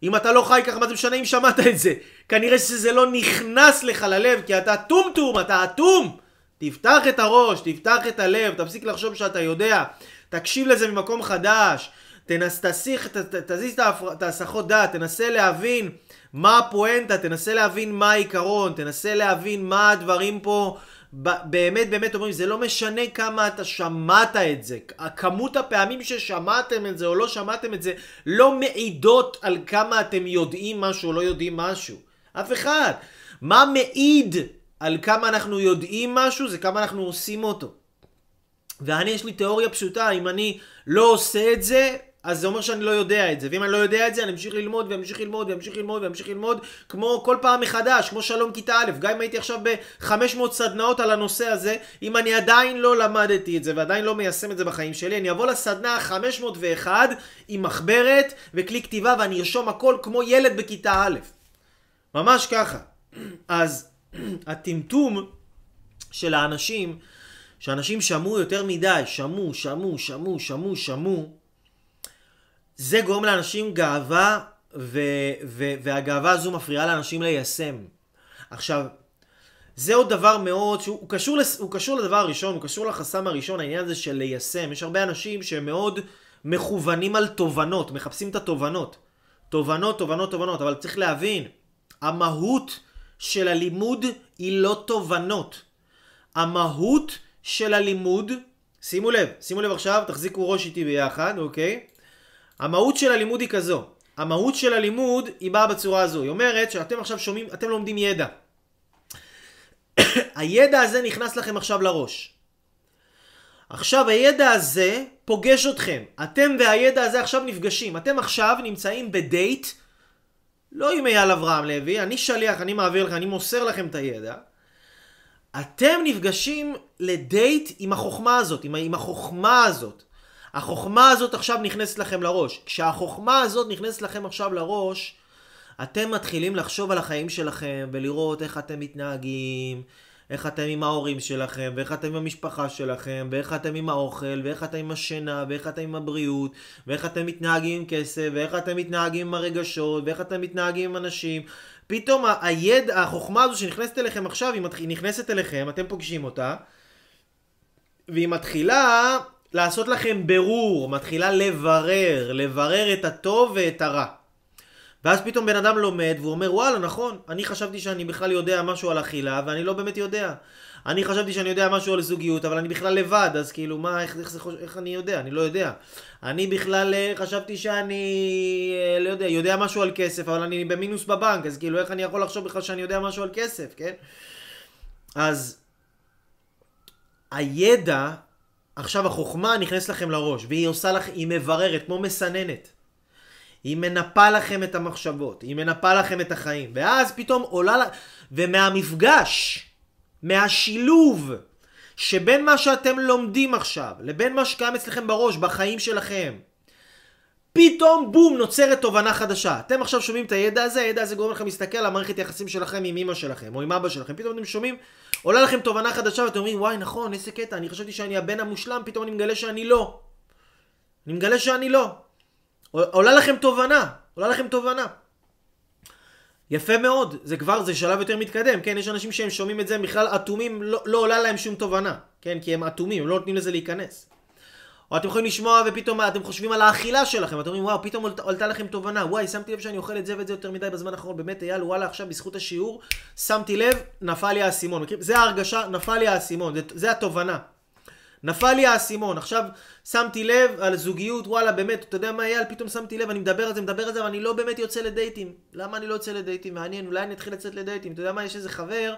אם אתה לא חי ככה, מה זה משנה אם שמעת את זה? כנראה שזה לא נכנס לך ללב, כי אתה טומטום, אתה אטום. תפתח את הראש, תפתח את הלב, תפסיק לחשוב שאתה יודע. תקשיב לזה ממקום חדש. תנס, תסיך, ת, ת, תזיז את ההסחות דעת, תנסה להבין מה הפואנטה, תנסה להבין מה העיקרון, תנסה להבין מה הדברים פה באמת באמת אומרים, זה לא משנה כמה אתה שמעת את זה, כמות הפעמים ששמעתם את זה או לא שמעתם את זה, לא מעידות על כמה אתם יודעים משהו או לא יודעים משהו. אף אחד. מה מעיד על כמה אנחנו יודעים משהו זה כמה אנחנו עושים אותו. ואני יש לי תיאוריה פשוטה, אם אני לא עושה את זה, אז זה אומר שאני לא יודע את זה, ואם אני לא יודע את זה, אני אמשיך ללמוד, ואמשיך ללמוד, ואמשיך ללמוד, ואמשיך ללמוד, כמו כל פעם מחדש, כמו שלום כיתה א', גם אם הייתי עכשיו ב-500 סדנאות על הנושא הזה, אם אני עדיין לא למדתי את זה, ועדיין לא מיישם את זה בחיים שלי, אני אבוא לסדנה ה-501 עם מחברת וכלי כתיבה, ואני ארשום הכל כמו ילד בכיתה א'. ממש ככה. אז הטמטום של האנשים, שאנשים שמעו יותר מדי, שמעו, שמעו, שמעו, שמעו, שמעו, זה גורם לאנשים גאווה, ו- ו- והגאווה הזו מפריעה לאנשים ליישם. עכשיו, זה עוד דבר מאוד, שהוא קשור, לס, הוא קשור לדבר הראשון, הוא קשור לחסם הראשון, העניין הזה של ליישם. יש הרבה אנשים שהם מאוד מכוונים על תובנות, מחפשים את התובנות. תובנות, תובנות, תובנות, אבל צריך להבין, המהות של הלימוד היא לא תובנות. המהות של הלימוד, שימו לב, שימו לב עכשיו, תחזיקו ראש איתי ביחד, אוקיי? המהות של הלימוד היא כזו. המהות של הלימוד היא באה בצורה הזו. היא אומרת שאתם עכשיו שומעים, אתם לומדים ידע. הידע הזה נכנס לכם עכשיו לראש. עכשיו הידע הזה פוגש אתכם. אתם והידע הזה עכשיו נפגשים. אתם עכשיו נמצאים בדייט לא עם אייל אברהם לוי, אני שליח, אני מעביר לכם, אני מוסר לכם את הידע. אתם נפגשים לדייט עם החוכמה הזאת, עם, עם החוכמה הזאת. החוכמה הזאת עכשיו נכנסת לכם לראש. כשהחוכמה הזאת נכנסת לכם עכשיו לראש, אתם מתחילים לחשוב על החיים שלכם ולראות איך אתם מתנהגים, איך אתם עם ההורים שלכם, ואיך אתם עם המשפחה שלכם, ואיך אתם עם האוכל, ואיך אתם עם השינה, ואיך אתם עם הבריאות, ואיך אתם מתנהגים עם כסף, ואיך אתם מתנהגים עם הרגשות, ואיך אתם מתנהגים עם אנשים. פתאום הידע, החוכמה הזו שנכנסת אליכם עכשיו, היא נכנסת אליכם, אתם פוגשים אותה, והיא מתחילה לעשות לכם ברור, מתחילה לברר, לברר את הטוב ואת הרע. ואז פתאום בן אדם לומד והוא אומר וואלה נכון, אני חשבתי שאני בכלל יודע משהו על אכילה ואני לא באמת יודע. אני חשבתי שאני יודע משהו על זוגיות אבל אני בכלל לבד אז כאילו מה, איך, איך, איך, איך אני יודע? אני לא יודע. אני בכלל אה, חשבתי שאני אה, לא יודע, יודע משהו על כסף אבל אני במינוס בבנק אז כאילו איך אני יכול לחשוב בכלל שאני יודע משהו על כסף, כן? אז הידע, עכשיו החוכמה נכנסת לכם לראש והיא עושה לך, היא מבררת כמו מסננת. היא מנפה לכם את המחשבות, היא מנפה לכם את החיים, ואז פתאום עולה לה... ומהמפגש, מהשילוב שבין מה שאתם לומדים עכשיו לבין מה שקיים אצלכם בראש, בחיים שלכם, פתאום בום נוצרת תובנה חדשה. אתם עכשיו שומעים את הידע הזה, הידע הזה גורם לכם להסתכל על המערכת יחסים שלכם עם אמא שלכם או עם אבא שלכם. פתאום אתם שומעים, עולה לכם תובנה חדשה ואתם אומרים וואי נכון איזה קטע, אני חשבתי שאני הבן המושלם, פתאום אני מגלה שאני לא. אני מגלה שאני לא. עולה לכם תובנה, עולה לכם תובנה. יפה מאוד, זה כבר, זה שלב יותר מתקדם, כן? יש אנשים שהם שומעים את זה, בכלל אטומים, לא, לא עולה להם שום תובנה, כן? כי הם אטומים, הם לא נותנים לזה להיכנס. או אתם יכולים לשמוע ופתאום אתם חושבים על האכילה שלכם, אתם אומרים וואו, פתאום עלתה לכם תובנה, וואי, שמתי לב שאני אוכל את זה ואת זה יותר מדי בזמן האחרון, באמת אייל, וואלה, עכשיו בזכות השיעור, שמתי לב, נפל לי האסימון. זה ההרגשה, נפל לי האסימון, זה, זה התובנה. נפל לי האסימון, עכשיו שמתי לב על זוגיות, וואלה באמת, אתה יודע מה אייל, פתאום שמתי לב, אני מדבר על זה, מדבר על זה, אבל אני לא באמת יוצא לדייטים. למה אני לא יוצא לדייטים? מעניין, אולי אני אתחיל לצאת לדייטים. אתה יודע מה, יש איזה חבר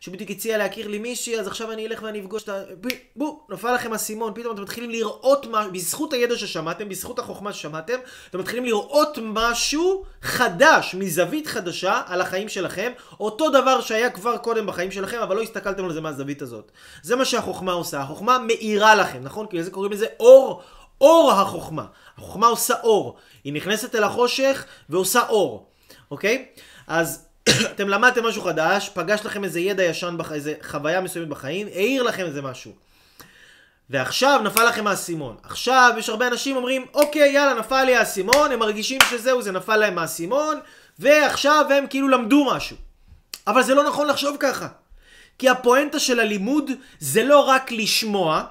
שבדיוק הציע להכיר לי מישהי, אז עכשיו אני אלך ואני אפגוש את ה... בואו, נפל לכם אסימון, פתאום אתם מתחילים לראות מה... בזכות הידע ששמעתם, בזכות החוכמה ששמעתם, אתם מתחילים לראות משהו חדש, מזווית חדשה, על החיים שלכם, אותו דבר שהיה כבר קודם בחיים שלכם, אבל לא הסתכלתם על זה מהזווית הזאת. זה מה שהחוכמה עושה, החוכמה מאירה לכם, נכון? כי לזה קוראים לזה אור, אור החוכמה. החוכמה עושה אור. היא נכנסת אל החושך ועושה אור, אוקיי? אז אתם למדתם משהו חדש, פגש לכם איזה ידע ישן, בח... איזה חוויה מסוימת בחיים, העיר לכם איזה משהו. ועכשיו נפל לכם האסימון. עכשיו יש הרבה אנשים אומרים, אוקיי, יאללה, נפל לי האסימון, הם מרגישים שזהו, זה נפל להם האסימון, ועכשיו הם כאילו למדו משהו. אבל זה לא נכון לחשוב ככה. כי הפואנטה של הלימוד זה לא רק לשמוע,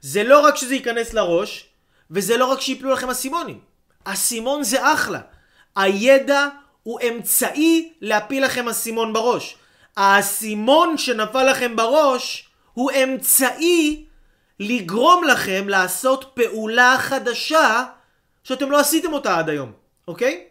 זה לא רק שזה ייכנס לראש, וזה לא רק שיפלו לכם אסימונים. אסימון זה אחלה. הידע הוא אמצעי להפיל לכם אסימון בראש. האסימון שנפל לכם בראש הוא אמצעי לגרום לכם לעשות פעולה חדשה שאתם לא עשיתם אותה עד היום, אוקיי?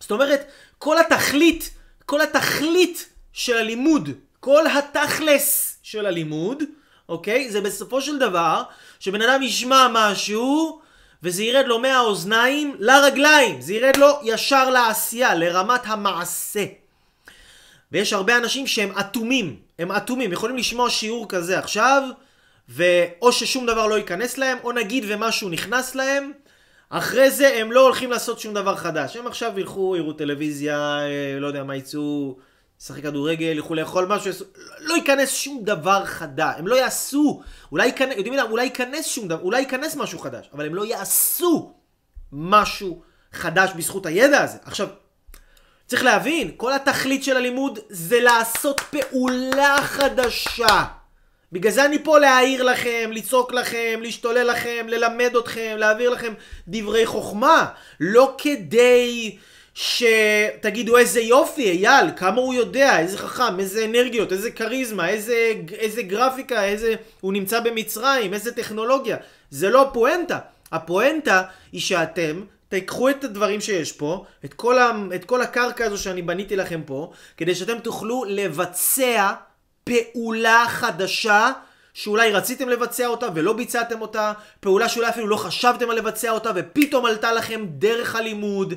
זאת אומרת, כל התכלית, כל התכלית של הלימוד, כל התכלס של הלימוד, אוקיי? זה בסופו של דבר שבן אדם ישמע משהו וזה ירד לו מהאוזניים לרגליים, זה ירד לו ישר לעשייה, לרמת המעשה. ויש הרבה אנשים שהם אטומים, הם אטומים, יכולים לשמוע שיעור כזה עכשיו, ואו ששום דבר לא ייכנס להם, או נגיד ומשהו נכנס להם, אחרי זה הם לא הולכים לעשות שום דבר חדש. הם עכשיו ילכו, יראו טלוויזיה, אה, לא יודע מה יצאו, לשחק כדורגל, ילכו לאכול משהו, לא ייכנס שום דבר חדש, הם לא יעשו, אולי ייכנס, יודעים מה, אולי ייכנס שום דבר, אולי ייכנס משהו חדש, אבל הם לא יעשו משהו חדש בזכות הידע הזה. עכשיו, צריך להבין, כל התכלית של הלימוד זה לעשות פעולה חדשה. בגלל זה אני פה להעיר לכם, לצעוק לכם, להשתולל לכם, ללמד אתכם, להעביר לכם דברי חוכמה. לא כדי... שתגידו איזה יופי, אייל, כמה הוא יודע, איזה חכם, איזה אנרגיות, איזה כריזמה, איזה, איזה גרפיקה, איזה... הוא נמצא במצרים, איזה טכנולוגיה. זה לא הפואנטה. הפואנטה היא שאתם תיקחו את הדברים שיש פה, את כל, ה... את כל הקרקע הזו שאני בניתי לכם פה, כדי שאתם תוכלו לבצע פעולה חדשה שאולי רציתם לבצע אותה ולא ביצעתם אותה, פעולה שאולי אפילו לא חשבתם על לבצע אותה ופתאום עלתה לכם דרך הלימוד,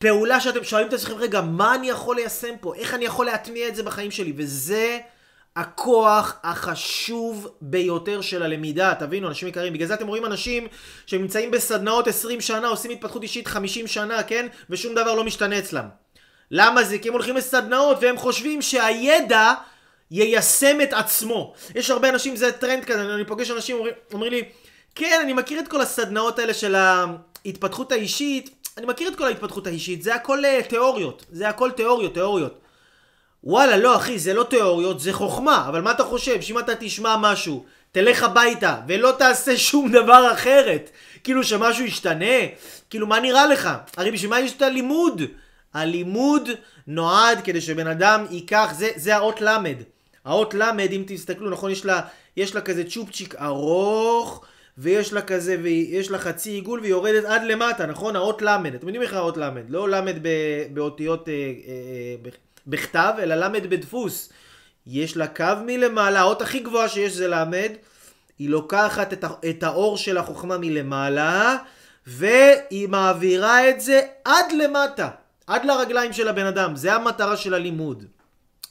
פעולה שאתם שואלים את עצמכם, רגע, מה אני יכול ליישם פה? איך אני יכול להטמיע את זה בחיים שלי? וזה הכוח החשוב ביותר של הלמידה, תבינו, אנשים יקרים. בגלל זה אתם רואים אנשים שנמצאים בסדנאות 20 שנה, עושים התפתחות אישית 50 שנה, כן? ושום דבר לא משתנה אצלם. למה זה? כי הם הולכים לסדנאות והם חושבים שהידע יישם את עצמו. יש הרבה אנשים, זה טרנד כזה, אני פוגש אנשים אומרים, אומרים לי, כן, אני מכיר את כל הסדנאות האלה של ההתפתחות האישית, אני מכיר את כל ההתפתחות האישית, זה הכל אה, תיאוריות, זה הכל תיאוריות, תיאוריות. וואלה, לא אחי, זה לא תיאוריות, זה חוכמה, אבל מה אתה חושב, שאם אתה תשמע משהו, תלך הביתה, ולא תעשה שום דבר אחרת, כאילו שמשהו ישתנה? כאילו, מה נראה לך? הרי בשביל מה יש את הלימוד? הלימוד נועד כדי שבן אדם ייקח, זה, זה האות למד. האות למד, אם תסתכלו, נכון, יש לה, יש לה כזה צ'ופצ'יק ארוך, ויש לה כזה, ויש לה חצי עיגול והיא יורדת עד למטה, נכון? האות למד. אתם יודעים איך האות למד? לא למד באותיות אה, אה, בכתב, אלא למד בדפוס. יש לה קו מלמעלה, האות הכי גבוהה שיש זה למד. היא לוקחת את, את האור של החוכמה מלמעלה, והיא מעבירה את זה עד למטה, עד לרגליים של הבן אדם. זה המטרה של הלימוד.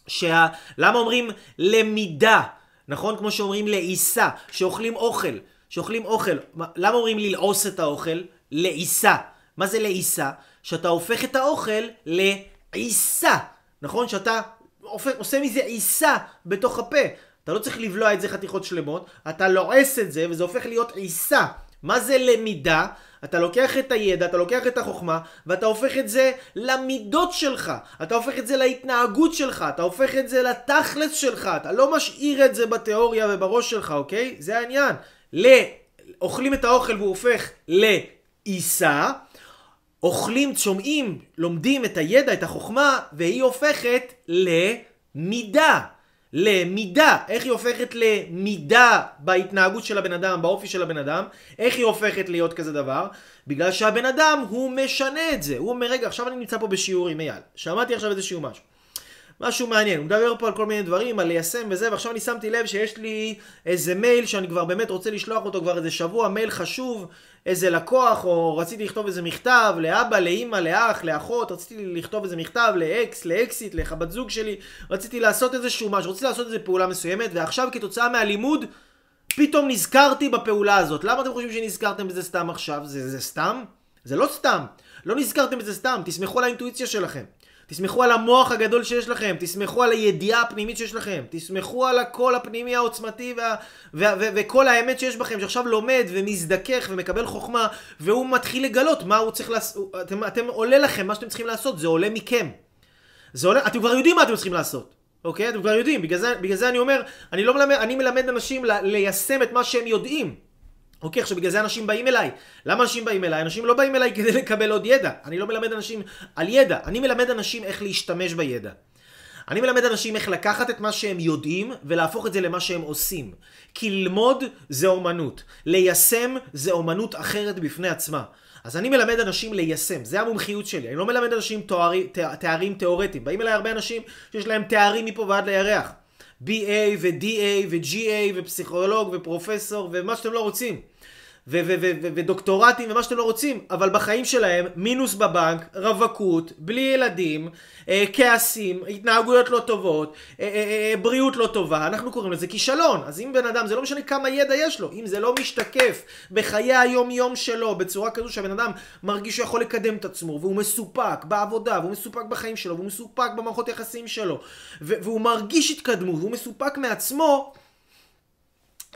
שה... למה אומרים למידה? נכון? כמו שאומרים לעיסה, שאוכלים אוכל. שאוכלים אוכל. למה אומרים ללעוס את האוכל? לעיסה. מה זה לעיסה? שאתה הופך את האוכל לעיסה. נכון? שאתה הופך, עושה מזה עיסה בתוך הפה. אתה לא צריך לבלוע את זה חתיכות שלמות, אתה לועס את זה וזה הופך להיות עיסה. מה זה למידה? אתה לוקח את הידע, אתה לוקח את החוכמה, ואתה הופך את זה למידות שלך. אתה הופך את זה להתנהגות שלך, אתה הופך את זה לתכלס שלך. אתה לא משאיר את זה בתיאוריה ובראש שלך, אוקיי? זה העניין. ל... אוכלים את האוכל והוא הופך לעיסה. אוכלים, שומעים, לומדים את הידע, את החוכמה, והיא הופכת למידה. למידה. איך היא הופכת למידה בהתנהגות של הבן אדם, באופי של הבן אדם? איך היא הופכת להיות כזה דבר? בגלל שהבן אדם, הוא משנה את זה. הוא אומר, רגע, עכשיו אני נמצא פה בשיעור עם אייל. שמעתי עכשיו איזשהו משהו. משהו מעניין, הוא מדבר פה על כל מיני דברים, על ליישם וזה, ועכשיו אני שמתי לב שיש לי איזה מייל שאני כבר באמת רוצה לשלוח אותו כבר איזה שבוע, מייל חשוב, איזה לקוח, או רציתי לכתוב איזה מכתב לאבא, לאימא, לאח, לאחות, רציתי לכתוב איזה מכתב לאקס, לאקסיט, לבת זוג שלי, רציתי לעשות איזשהו משהו, רציתי לעשות איזה פעולה מסוימת, ועכשיו כתוצאה מהלימוד, פתאום נזכרתי בפעולה הזאת. למה אתם חושבים שנזכרתם בזה סתם עכשיו? זה, זה סתם? זה לא סתם. לא נזכרתם בזה סתם, תסמכו על האינטואיציה שלכם. תסמכו על המוח הגדול שיש לכם, תסמכו על הידיעה הפנימית שיש לכם, תסמכו על הקול הפנימי העוצמתי וה, וה, וה, וכל האמת שיש בכם, שעכשיו לומד ומזדכך ומקבל חוכמה, והוא מתחיל לגלות מה הוא צריך לעשות, אתם, אתם עולה לכם, מה שאתם צריכים לעשות, זה עולה מכם. זה עולה, אתם כבר יודעים מה אתם צריכים לעשות. אוקיי? אתם כבר יודעים, בגלל זה, בגלל זה אני אומר, אני לא מלמד, אני מלמד אנשים ליישם את מה שהם יודעים. אוקיי, עכשיו בגלל זה אנשים באים אליי. למה אנשים באים אליי? אנשים לא באים אליי כדי לקבל עוד ידע. אני לא מלמד אנשים על ידע, אני מלמד אנשים איך להשתמש בידע. אני מלמד אנשים איך לקחת את מה שהם יודעים ולהפוך את זה למה שהם עושים. כי ללמוד זה אומנות. ליישם זה אומנות אחרת בפני עצמה. אז אני מלמד אנשים ליישם, זה המומחיות שלי. אני לא מלמד אנשים תוארי, תארים תיאורטיים. באים אליי הרבה אנשים שיש להם תארים מפה ועד לירח. BA ו-DA ו-GA ופסיכולוג ופרופסור ומה שאתם לא רוצים. ודוקטורטים ומה שאתם לא רוצים, אבל בחיים שלהם מינוס בבנק, רווקות, בלי ילדים, אה, כעסים, התנהגויות לא טובות, אה, אה, אה, בריאות לא טובה, אנחנו קוראים לזה כישלון. אז אם בן אדם, זה לא משנה כמה ידע יש לו, אם זה לא משתקף בחיי היום יום שלו בצורה כזו שהבן אדם מרגיש שהוא יכול לקדם את עצמו, והוא מסופק בעבודה, והוא מסופק בחיים שלו, והוא מסופק במערכות יחסים שלו, והוא מרגיש התקדמות, והוא מסופק מעצמו,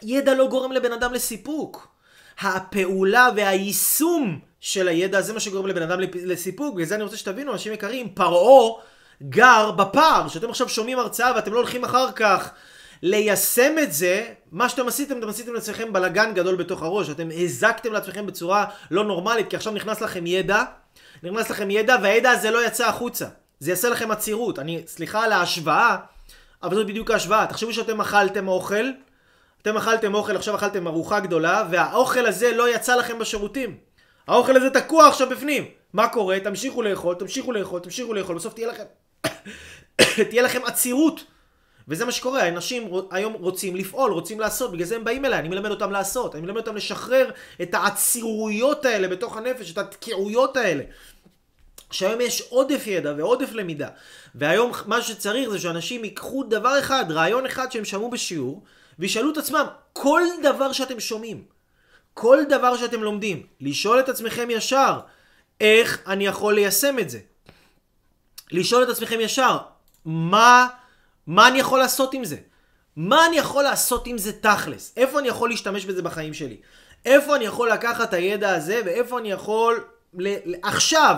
ידע לא גורם לבן אדם לסיפוק. הפעולה והיישום של הידע, זה מה שגורם לבן אדם לסיפוק, וזה אני רוצה שתבינו, אנשים יקרים, פרעה גר בפער, שאתם עכשיו שומעים הרצאה ואתם לא הולכים אחר כך ליישם את זה, מה שאתם עשיתם, אתם עשיתם לעצמכם בלאגן גדול בתוך הראש, אתם הזקתם לעצמכם בצורה לא נורמלית, כי עכשיו נכנס לכם ידע, נכנס לכם ידע, והידע הזה לא יצא החוצה. זה יעשה לכם עצירות. אני, סליחה על ההשוואה, אבל זאת בדיוק ההשוואה. תחשבו שאתם אכלתם אוכל, אתם אכלתם אוכל, עכשיו אכלתם ארוחה גדולה, והאוכל הזה לא יצא לכם בשירותים. האוכל הזה תקוע עכשיו בפנים. מה קורה? תמשיכו לאכול, תמשיכו לאכול, תמשיכו לאכול, בסוף תהיה לכם... תהיה לכם עצירות. וזה מה שקורה, האנשים היום רוצים לפעול, רוצים לעשות, בגלל זה הם באים אליי, אני מלמד אותם לעשות, אני מלמד אותם לשחרר את העצירויות האלה בתוך הנפש, את התקיעויות האלה. שהיום יש עודף ידע ועודף למידה. והיום מה שצריך זה שאנשים ייקחו דבר אחד, רעיון אחד שהם שמעו בשיעור, וישאלו את עצמם, כל דבר שאתם שומעים, כל דבר שאתם לומדים, לשאול את עצמכם ישר, איך אני יכול ליישם את זה? לשאול את עצמכם ישר, מה, מה אני יכול לעשות עם זה? מה אני יכול לעשות עם זה תכלס? איפה אני יכול להשתמש בזה בחיים שלי? איפה אני יכול לקחת את הידע הזה ואיפה אני יכול ל- עכשיו,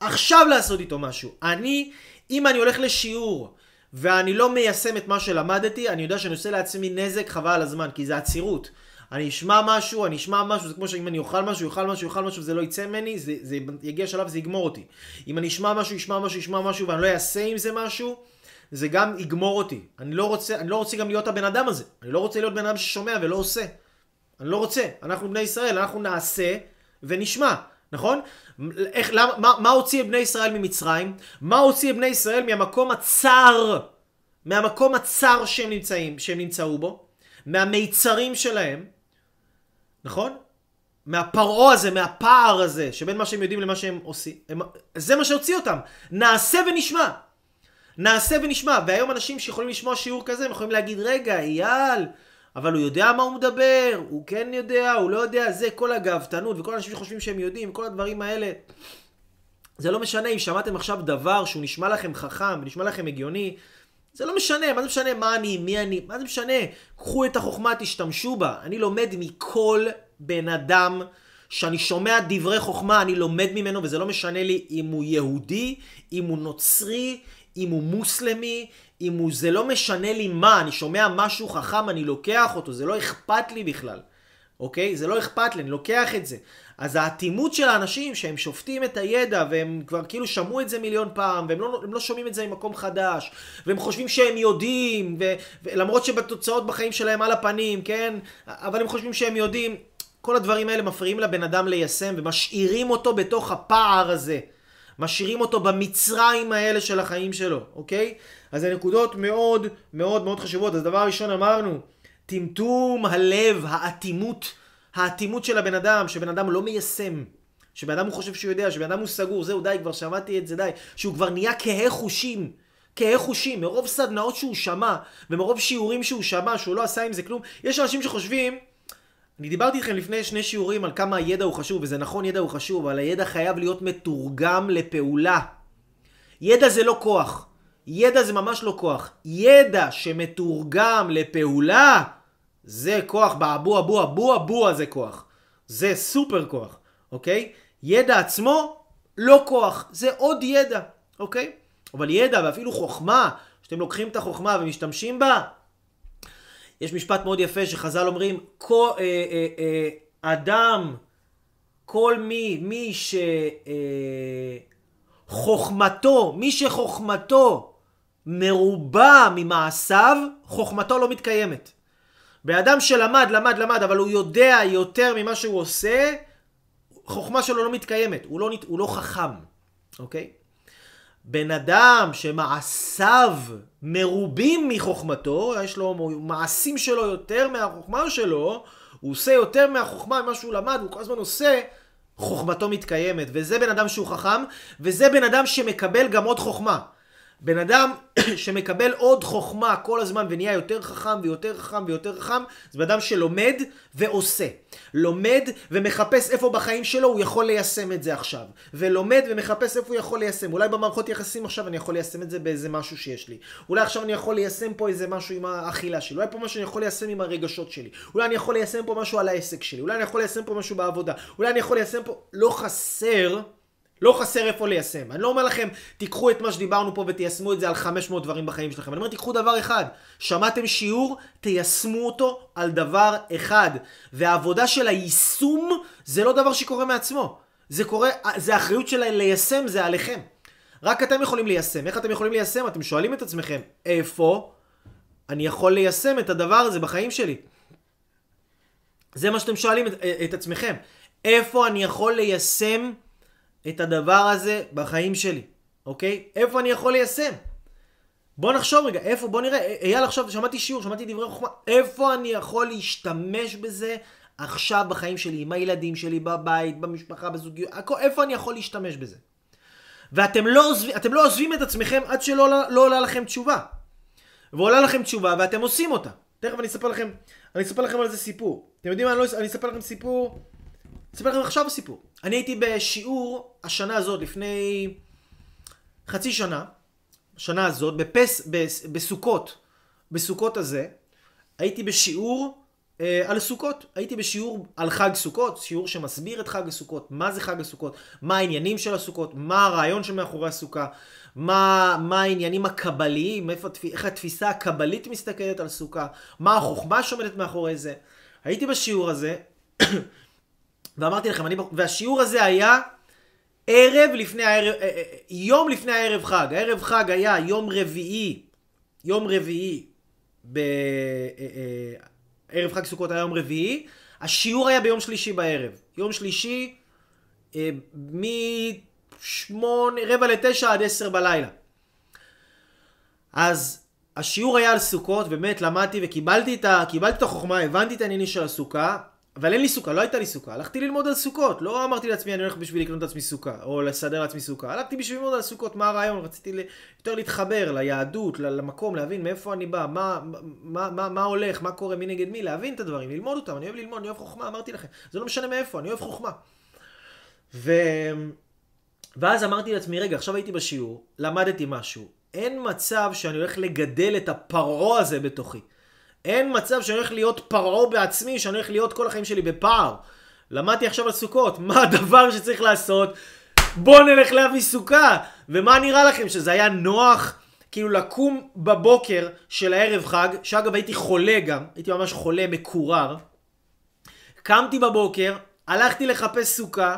עכשיו לעשות איתו משהו. אני, אם אני הולך לשיעור ואני לא מיישם את מה שלמדתי, אני יודע שאני עושה לעצמי נזק חבל על הזמן, כי זה עצירות. אני אשמע משהו, אני אשמע משהו, זה כמו שאם אני אוכל משהו, אוכל משהו, אוכל משהו, וזה לא יצא ממני, זה, זה יגיע שלב וזה יגמור אותי. אם אני אשמע משהו, אשמע משהו, אשמע משהו, ואני לא אעשה עם זה משהו, זה גם יגמור אותי. אני לא רוצה, אני לא רוצה גם להיות הבן אדם הזה. אני לא רוצה להיות בן אדם ששומע ולא עושה. אני לא רוצה. אנחנו בני ישראל, אנחנו נעשה ונשמע, נכון? איך, למה, מה, מה הוציא את בני ישראל ממצרים? מה הוציא את בני ישראל מהמקום הצר, מהמקום הצר שהם נמצאים, שהם נמצאו בו, מהמיצרים שלהם, נכון? מהפרעה הזה, מהפער הזה, שבין מה שהם יודעים למה שהם עושים. הם, זה מה שהוציא אותם. נעשה ונשמע. נעשה ונשמע. והיום אנשים שיכולים לשמוע שיעור כזה, הם יכולים להגיד, רגע, אייל, אבל הוא יודע מה הוא מדבר, הוא כן יודע, הוא לא יודע, זה כל הגאוותנות, וכל האנשים שחושבים שהם יודעים, כל הדברים האלה. זה לא משנה אם שמעתם עכשיו דבר שהוא נשמע לכם חכם ונשמע לכם הגיוני, זה לא משנה, מה זה משנה מה אני, מי אני, מה זה משנה? קחו את החוכמה, תשתמשו בה. אני לומד מכל בן אדם שאני שומע דברי חוכמה, אני לומד ממנו, וזה לא משנה לי אם הוא יהודי, אם הוא נוצרי, אם הוא מוסלמי, אם הוא... זה לא משנה לי מה, אני שומע משהו חכם, אני לוקח אותו, זה לא אכפת לי בכלל. אוקיי? זה לא אכפת לי, אני לוקח את זה. אז האטימות של האנשים שהם שופטים את הידע והם כבר כאילו שמעו את זה מיליון פעם והם לא, לא שומעים את זה ממקום חדש והם חושבים שהם יודעים ו, ולמרות שבתוצאות בחיים שלהם על הפנים, כן? אבל הם חושבים שהם יודעים. כל הדברים האלה מפריעים לבן אדם ליישם ומשאירים אותו בתוך הפער הזה. משאירים אותו במצרים האלה של החיים שלו, אוקיי? אז זה נקודות מאוד מאוד מאוד חשובות. אז דבר ראשון אמרנו, טמטום הלב, האטימות, האטימות של הבן אדם, שבן אדם לא מיישם. שבן אדם הוא חושב שהוא יודע, שבן אדם הוא סגור, זהו די, כבר שמעתי את זה, די. שהוא כבר נהיה כהה חושים. כהה חושים, מרוב סדנאות שהוא שמע, ומרוב שיעורים שהוא שמע, שהוא לא עשה עם זה כלום. יש אנשים שחושבים, אני דיברתי איתכם לפני שני שיעורים על כמה הידע הוא חשוב, וזה נכון, ידע הוא חשוב, אבל הידע חייב להיות מתורגם לפעולה. ידע זה לא כוח. ידע זה ממש לא כוח. ידע שמתורגם לפעולה, זה כוח באבו אבו אבו אבו זה כוח. זה סופר כוח, אוקיי? ידע עצמו, לא כוח. זה עוד ידע, אוקיי? אבל ידע ואפילו חוכמה, שאתם לוקחים את החוכמה ומשתמשים בה, יש משפט מאוד יפה שחז"ל אומרים, כל, אה, אה, אה, אדם, כל מי, מי שחוכמתו, אה, מי שחוכמתו מרובה ממעשיו, חוכמתו לא מתקיימת. באדם שלמד, למד, למד, אבל הוא יודע יותר ממה שהוא עושה, חוכמה שלו לא מתקיימת, הוא לא, הוא לא חכם, אוקיי? בן אדם שמעשיו מרובים מחוכמתו, יש לו מעשים שלו יותר מהחוכמה שלו, הוא עושה יותר מהחוכמה ממה שהוא למד, הוא כל הזמן עושה, חוכמתו מתקיימת. וזה בן אדם שהוא חכם, וזה בן אדם שמקבל גם עוד חוכמה. בן אדם שמקבל עוד חוכמה כל הזמן ונהיה יותר חכם ויותר חכם ויותר חכם, זה בן אדם שלומד ועושה. לומד ומחפש איפה בחיים שלו הוא יכול ליישם את זה עכשיו. ולומד ומחפש איפה הוא יכול ליישם. אולי במערכות יחסים עכשיו אני יכול ליישם את זה באיזה משהו שיש לי. אולי עכשיו אני יכול ליישם פה איזה משהו עם האכילה שלי. אולי פה משהו אני יכול ליישם עם הרגשות שלי. אולי אני יכול ליישם פה משהו על העסק שלי. אולי אני יכול ליישם פה משהו בעבודה. אולי אני יכול ליישם פה... לא חסר. לא חסר איפה ליישם. אני לא אומר לכם, תיקחו את מה שדיברנו פה ותיישמו את זה על 500 דברים בחיים שלכם. אני אומר, תיקחו דבר אחד. שמעתם שיעור, תיישמו אותו על דבר אחד. והעבודה של היישום זה לא דבר שקורה מעצמו. זה קורה, זה האחריות של ליישם, זה עליכם. רק אתם יכולים ליישם. איך אתם יכולים ליישם? אתם שואלים את עצמכם, איפה אני יכול ליישם את הדבר הזה בחיים שלי? זה מה שאתם שואלים את, את עצמכם. איפה אני יכול ליישם את הדבר הזה בחיים שלי, אוקיי? איפה אני יכול ליישם? בוא נחשוב רגע, איפה, בוא נראה, אייל עכשיו, שמעתי שיעור, שמעתי דברי חוכמה, איפה אני יכול להשתמש בזה עכשיו בחיים שלי, עם הילדים שלי, בבית, במשפחה, בזוגיות, איפה אני יכול להשתמש בזה? ואתם לא, עוזב, לא עוזבים את עצמכם עד שלא לא עולה לכם תשובה. ועולה לכם תשובה ואתם עושים אותה. תכף אני אספר לכם, אני אספר לכם על זה סיפור. אתם יודעים מה, אני, לא, אני אספר לכם סיפור, אספר לכם עכשיו סיפור. אני הייתי בשיעור השנה הזאת, לפני חצי שנה, השנה הזאת, בפס, בס, בסוכות, בסוכות הזה, הייתי בשיעור אה, על סוכות. הייתי בשיעור על חג סוכות, שיעור שמסביר את חג הסוכות, מה זה חג הסוכות, מה העניינים של הסוכות, מה הרעיון שמאחורי הסוכה, מה, מה העניינים הקבליים, איפה, איך התפיסה הקבלית מסתכלת על סוכה, מה החוכמה שעומדת מאחורי זה. הייתי בשיעור הזה, ואמרתי לכם, אני, והשיעור הזה היה ערב לפני הערב, אה, אה, יום לפני הערב חג. הערב חג היה יום רביעי, יום רביעי, ב... אה, אה, ערב חג סוכות היה יום רביעי, השיעור היה ביום שלישי בערב. יום שלישי, אה, משמונה, רבע לתשע עד עשר בלילה. אז השיעור היה על סוכות, באמת למדתי וקיבלתי את, ה... את החוכמה, הבנתי את העניינים של הסוכה, אבל אין לי סוכה, לא הייתה לי סוכה. הלכתי ללמוד על סוכות, לא אמרתי לעצמי אני הולך בשביל לקנות לעצמי סוכה, או לסדר לעצמי סוכה. הלכתי בשביל ללמוד על סוכות, מה הרעיון? רציתי. יותר להתחבר ליהדות, למקום, להבין מאיפה אני בא, מה, מה, מה, מה הולך, מה קורה, מי נגד מי, להבין את הדברים, ללמוד אותם, אני אוהב ללמוד, אני אוהב חוכמה, אמרתי לכם. זה לא משנה מאיפה, אני אוהב חוכמה. ו... ואז אמרתי לעצמי, רגע, עכשיו הייתי בשיעור, למדתי משהו. אין מצב שאני הולך לגדל את הפרעה הזה בתוכי. אין מצב שאני הולך להיות פרעה בעצמי, שאני הולך להיות כל החיים שלי בפער. למדתי עכשיו על סוכות, מה הדבר שצריך לעשות? בוא נלך להביא סוכה. ומה נראה לכם, שזה היה נוח כאילו לקום בבוקר של הערב חג, שאגב הייתי חולה גם, הייתי ממש חולה, מקורר. קמתי בבוקר, הלכתי לחפש סוכה,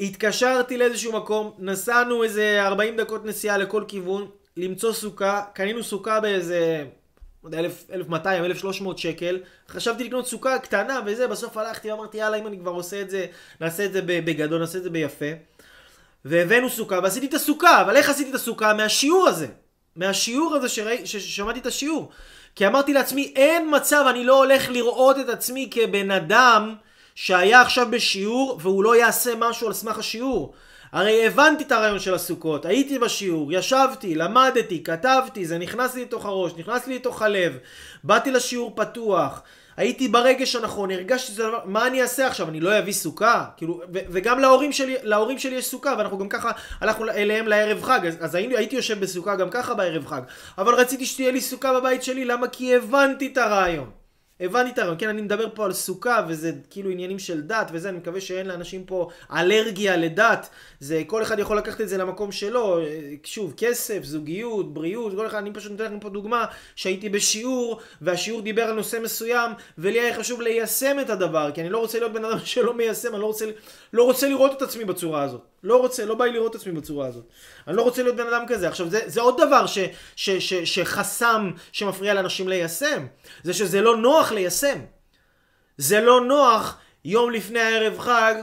התקשרתי לאיזשהו מקום, נסענו איזה 40 דקות נסיעה לכל כיוון, למצוא סוכה, קנינו סוכה באיזה, יודע, 1,000, 1,200, 1,300 שקל, חשבתי לקנות סוכה קטנה וזה, בסוף הלכתי ואמרתי יאללה אם אני כבר עושה את זה, נעשה את זה בגדול, נעשה את זה ביפה. והבאנו סוכה, ועשיתי את הסוכה, אבל איך עשיתי את הסוכה? מהשיעור הזה. מהשיעור הזה שראי, ששמעתי את השיעור. כי אמרתי לעצמי, אין מצב, אני לא הולך לראות את עצמי כבן אדם שהיה עכשיו בשיעור והוא לא יעשה משהו על סמך השיעור. הרי הבנתי את הרעיון של הסוכות, הייתי בשיעור, ישבתי, למדתי, כתבתי, זה נכנס לי לתוך הראש, נכנס לי לתוך הלב, באתי לשיעור פתוח, הייתי ברגש הנכון, הרגשתי שזה דבר, מה אני אעשה עכשיו, אני לא אביא סוכה? כאילו, ו- וגם להורים שלי, להורים שלי יש סוכה, ואנחנו גם ככה הלכנו אליהם לערב חג, אז, אז הייתי, הייתי יושב בסוכה גם ככה בערב חג, אבל רציתי שתהיה לי סוכה בבית שלי, למה? כי הבנתי את הרעיון. הבנתי את הרעיון, כן, אני מדבר פה על סוכה, וזה כאילו עניינים של דת וזה, אני מקווה שאין לאנשים פה אלרגיה לדת. זה, כל אחד יכול לקחת את זה למקום שלו, שוב, כסף, זוגיות, בריאות, כל אחד, אני פשוט נותן לכם פה דוגמה, שהייתי בשיעור, והשיעור דיבר על נושא מסוים, ולי היה חשוב ליישם את הדבר, כי אני לא רוצה להיות בן אדם שלא מיישם, אני לא רוצה, לא רוצה לראות את עצמי בצורה הזאת. לא רוצה, לא בא לי לראות את עצמי בצורה הזאת. אני לא רוצה להיות בן אדם כזה. עכשיו, זה, זה עוד דבר ש, ש, ש, שחסם שמפריע לאנשים ליישם. זה שזה לא נוח ליישם. זה לא נוח יום לפני הערב חג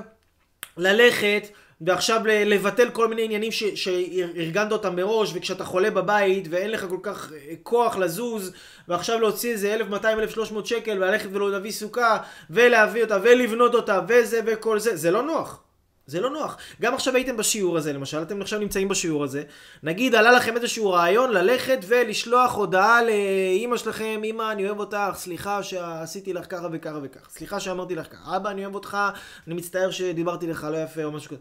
ללכת ועכשיו לבטל כל מיני עניינים שארגנת אותם מראש וכשאתה חולה בבית ואין לך כל כך אה, כוח לזוז ועכשיו להוציא איזה 1200-1300 שקל וללכת ולהביא סוכה ולהביא אותה ולבנות אותה וזה וכל זה זה לא נוח. זה לא נוח. גם עכשיו הייתם בשיעור הזה, למשל, אתם עכשיו נמצאים בשיעור הזה, נגיד עלה לכם איזשהו רעיון ללכת ולשלוח הודעה לאימא שלכם, אמא, אני אוהב אותך, סליחה שעשיתי לך ככה וככה וככה, סליחה שאמרתי לך ככה, אבא, אני אוהב אותך, אני מצטער שדיברתי לך לא יפה או משהו כזה.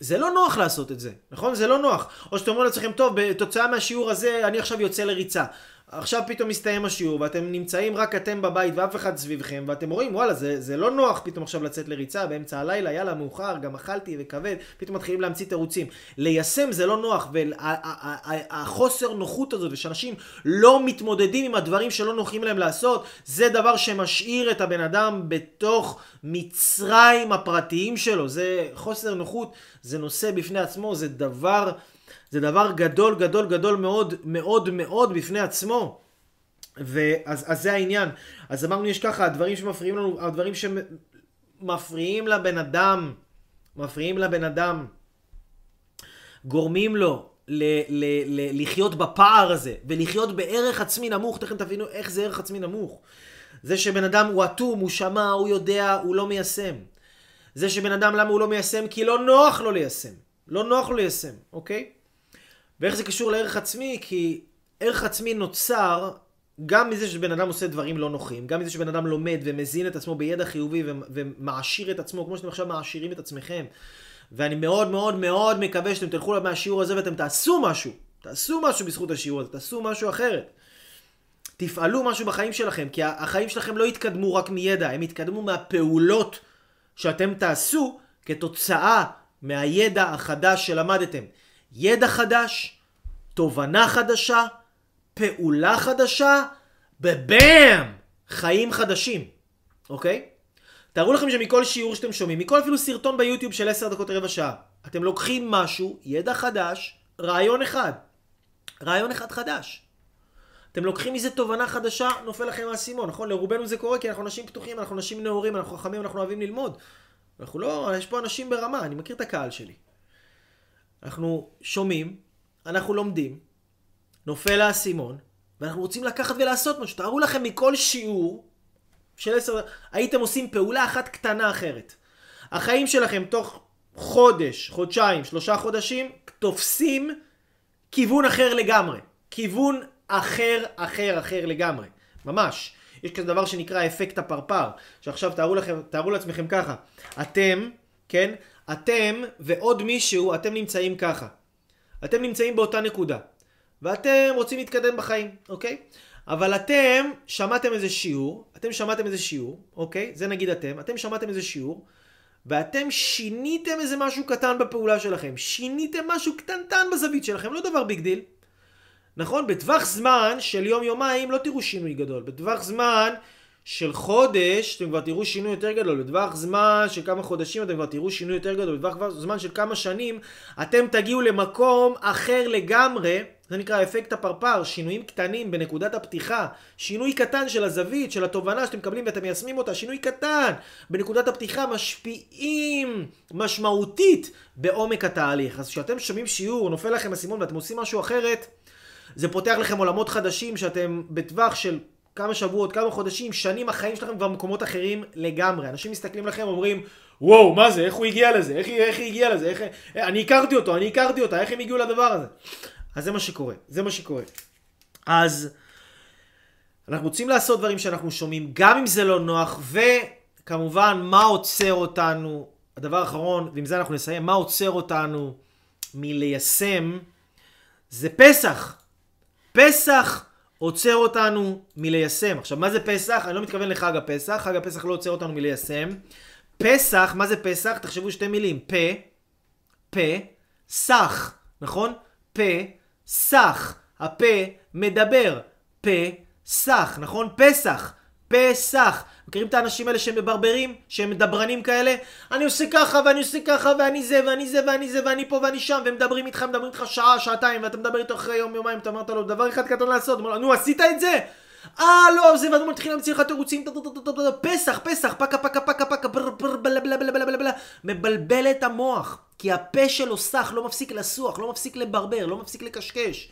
זה לא נוח לעשות את זה, נכון? זה לא נוח. או שאתם אומרים לעצמכם, טוב, בתוצאה מהשיעור הזה, אני עכשיו יוצא לריצה. עכשיו פתאום מסתיים השיעור, ואתם נמצאים רק אתם בבית ואף אחד סביבכם, ואתם רואים, וואלה, זה, זה לא נוח פתאום עכשיו לצאת לריצה באמצע הלילה, יאללה, מאוחר, גם אכלתי וכבד, פתאום מתחילים להמציא תירוצים. ליישם זה לא נוח, והחוסר נוחות הזאת, ושאנשים לא מתמודדים עם הדברים שלא נוחים להם לעשות, זה דבר שמשאיר את הבן אדם בתוך מצרים הפרטיים שלו. זה חוסר נוחות, זה נושא בפני עצמו, זה דבר... זה דבר גדול גדול גדול מאוד מאוד מאוד בפני עצמו. ואז אז זה העניין. אז אמרנו יש ככה, הדברים שמפריעים לנו, הדברים שמפריעים לבן אדם, מפריעים לבן אדם, גורמים לו ל- ל- ל- לחיות בפער הזה, ולחיות בערך עצמי נמוך, תכף תבינו איך זה ערך עצמי נמוך. זה שבן אדם הוא אטום, הוא שמע, הוא יודע, הוא לא מיישם. זה שבן אדם למה הוא לא מיישם? כי לא נוח לו ליישם. לא נוח לו ליישם, אוקיי? ואיך זה קשור לערך עצמי? כי ערך עצמי נוצר גם מזה שבן אדם עושה דברים לא נוחים, גם מזה שבן אדם לומד ומזין את עצמו בידע חיובי ומעשיר את עצמו, כמו שאתם עכשיו מעשירים את עצמכם. ואני מאוד מאוד מאוד מקווה שאתם תלכו מהשיעור הזה ואתם תעשו משהו. תעשו משהו בזכות השיעור הזה, תעשו משהו אחרת. תפעלו משהו בחיים שלכם, כי החיים שלכם לא יתקדמו רק מידע, הם יתקדמו מהפעולות שאתם תעשו כתוצאה מהידע החדש שלמדתם. ידע חדש, תובנה חדשה, פעולה חדשה, בבאם! חיים חדשים, אוקיי? תארו לכם שמכל שיעור שאתם שומעים, מכל אפילו סרטון ביוטיוב של 10 דקות רבע שעה, אתם לוקחים משהו, ידע חדש, רעיון אחד. רעיון אחד חדש. אתם לוקחים מזה תובנה חדשה, נופל לכם האסימון, נכון? לרובנו זה קורה כי אנחנו אנשים פתוחים, אנחנו אנשים נאורים, אנחנו חכמים, אנחנו אוהבים ללמוד. אנחנו לא, יש פה אנשים ברמה, אני מכיר את הקהל שלי. אנחנו שומעים, אנחנו לומדים, נופל האסימון, ואנחנו רוצים לקחת ולעשות משהו. תארו לכם מכל שיעור של עשר, הייתם עושים פעולה אחת קטנה אחרת. החיים שלכם תוך חודש, חודשיים, שלושה חודשים, תופסים כיוון אחר לגמרי. כיוון אחר, אחר, אחר לגמרי. ממש. יש כזה דבר שנקרא אפקט הפרפר. שעכשיו תארו, לכם, תארו לעצמכם ככה. אתם, כן? אתם ועוד מישהו, אתם נמצאים ככה. אתם נמצאים באותה נקודה. ואתם רוצים להתקדם בחיים, אוקיי? אבל אתם שמעתם איזה שיעור, אתם שמעתם איזה שיעור, אוקיי? זה נגיד אתם, אתם שמעתם איזה שיעור, ואתם שיניתם איזה משהו קטן בפעולה שלכם. שיניתם משהו קטנטן בזווית שלכם, לא דבר big deal. נכון? בטווח זמן של יום-יומיים לא תראו שינוי גדול. בטווח זמן של חודש אתם כבר תראו שינוי יותר גדול. בטווח זמן של כמה חודשים אתם כבר תראו שינוי יותר גדול. בטווח זמן של כמה שנים אתם תגיעו למקום אחר לגמרי. זה נקרא אפקט הפרפר, שינויים קטנים בנקודת הפתיחה, שינוי קטן של הזווית, של התובנה שאתם מקבלים ואתם מיישמים אותה, שינוי קטן בנקודת הפתיחה משפיעים משמעותית בעומק התהליך. אז כשאתם שומעים שיעור, נופל לכם אסימון ואתם עושים משהו אחרת, זה פותח לכם עולמות חדשים שאתם בטווח של כמה שבועות, כמה חודשים, שנים, החיים שלכם כבר במקומות אחרים לגמרי. אנשים מסתכלים לכם ואומרים, וואו, מה זה, איך הוא הגיע לזה, איך, איך היא הגיעה לזה, איך... אני הכרתי אותו, אני הכרתי אותה, איך הם הגיעו לדבר הזה. אז זה מה שקורה, זה מה שקורה. אז אנחנו רוצים לעשות דברים שאנחנו שומעים, גם אם זה לא נוח, וכמובן, מה עוצר אותנו, הדבר האחרון, ועם זה אנחנו נסיים, מה עוצר אותנו מליישם, זה פסח. פסח עוצר אותנו מליישם. עכשיו, מה זה פסח? אני לא מתכוון לחג הפסח, חג הפסח לא עוצר אותנו מליישם. פסח, מה זה פסח? תחשבו שתי מילים, פה, פה, סח, נכון? פה, סח. הפה מדבר. פה, סח, נכון? פסח. פסח. מכירים את האנשים האלה שהם מברברים? שהם מדברנים כאלה? אני עושה ככה ואני עושה ככה ואני זה ואני זה ואני זה ואני פה ואני שם והם מדברים איתך, מדברים איתך שעה, שעתיים ואתה מדבר איתו אחרי יום, יומיים, אתה אמרת לו דבר אחד קטן לעשות, נו עשית את זה? אה לא זה ואתה מתחיל להמציא לך תירוצים פסח פסח פקה פקה פקה פקה בלה בלה בלה בלה בלה בלה מבלבל את המוח כי הפה שלו סח לא מפסיק לסוח לא מפסיק לברבר לא מפסיק לקשקש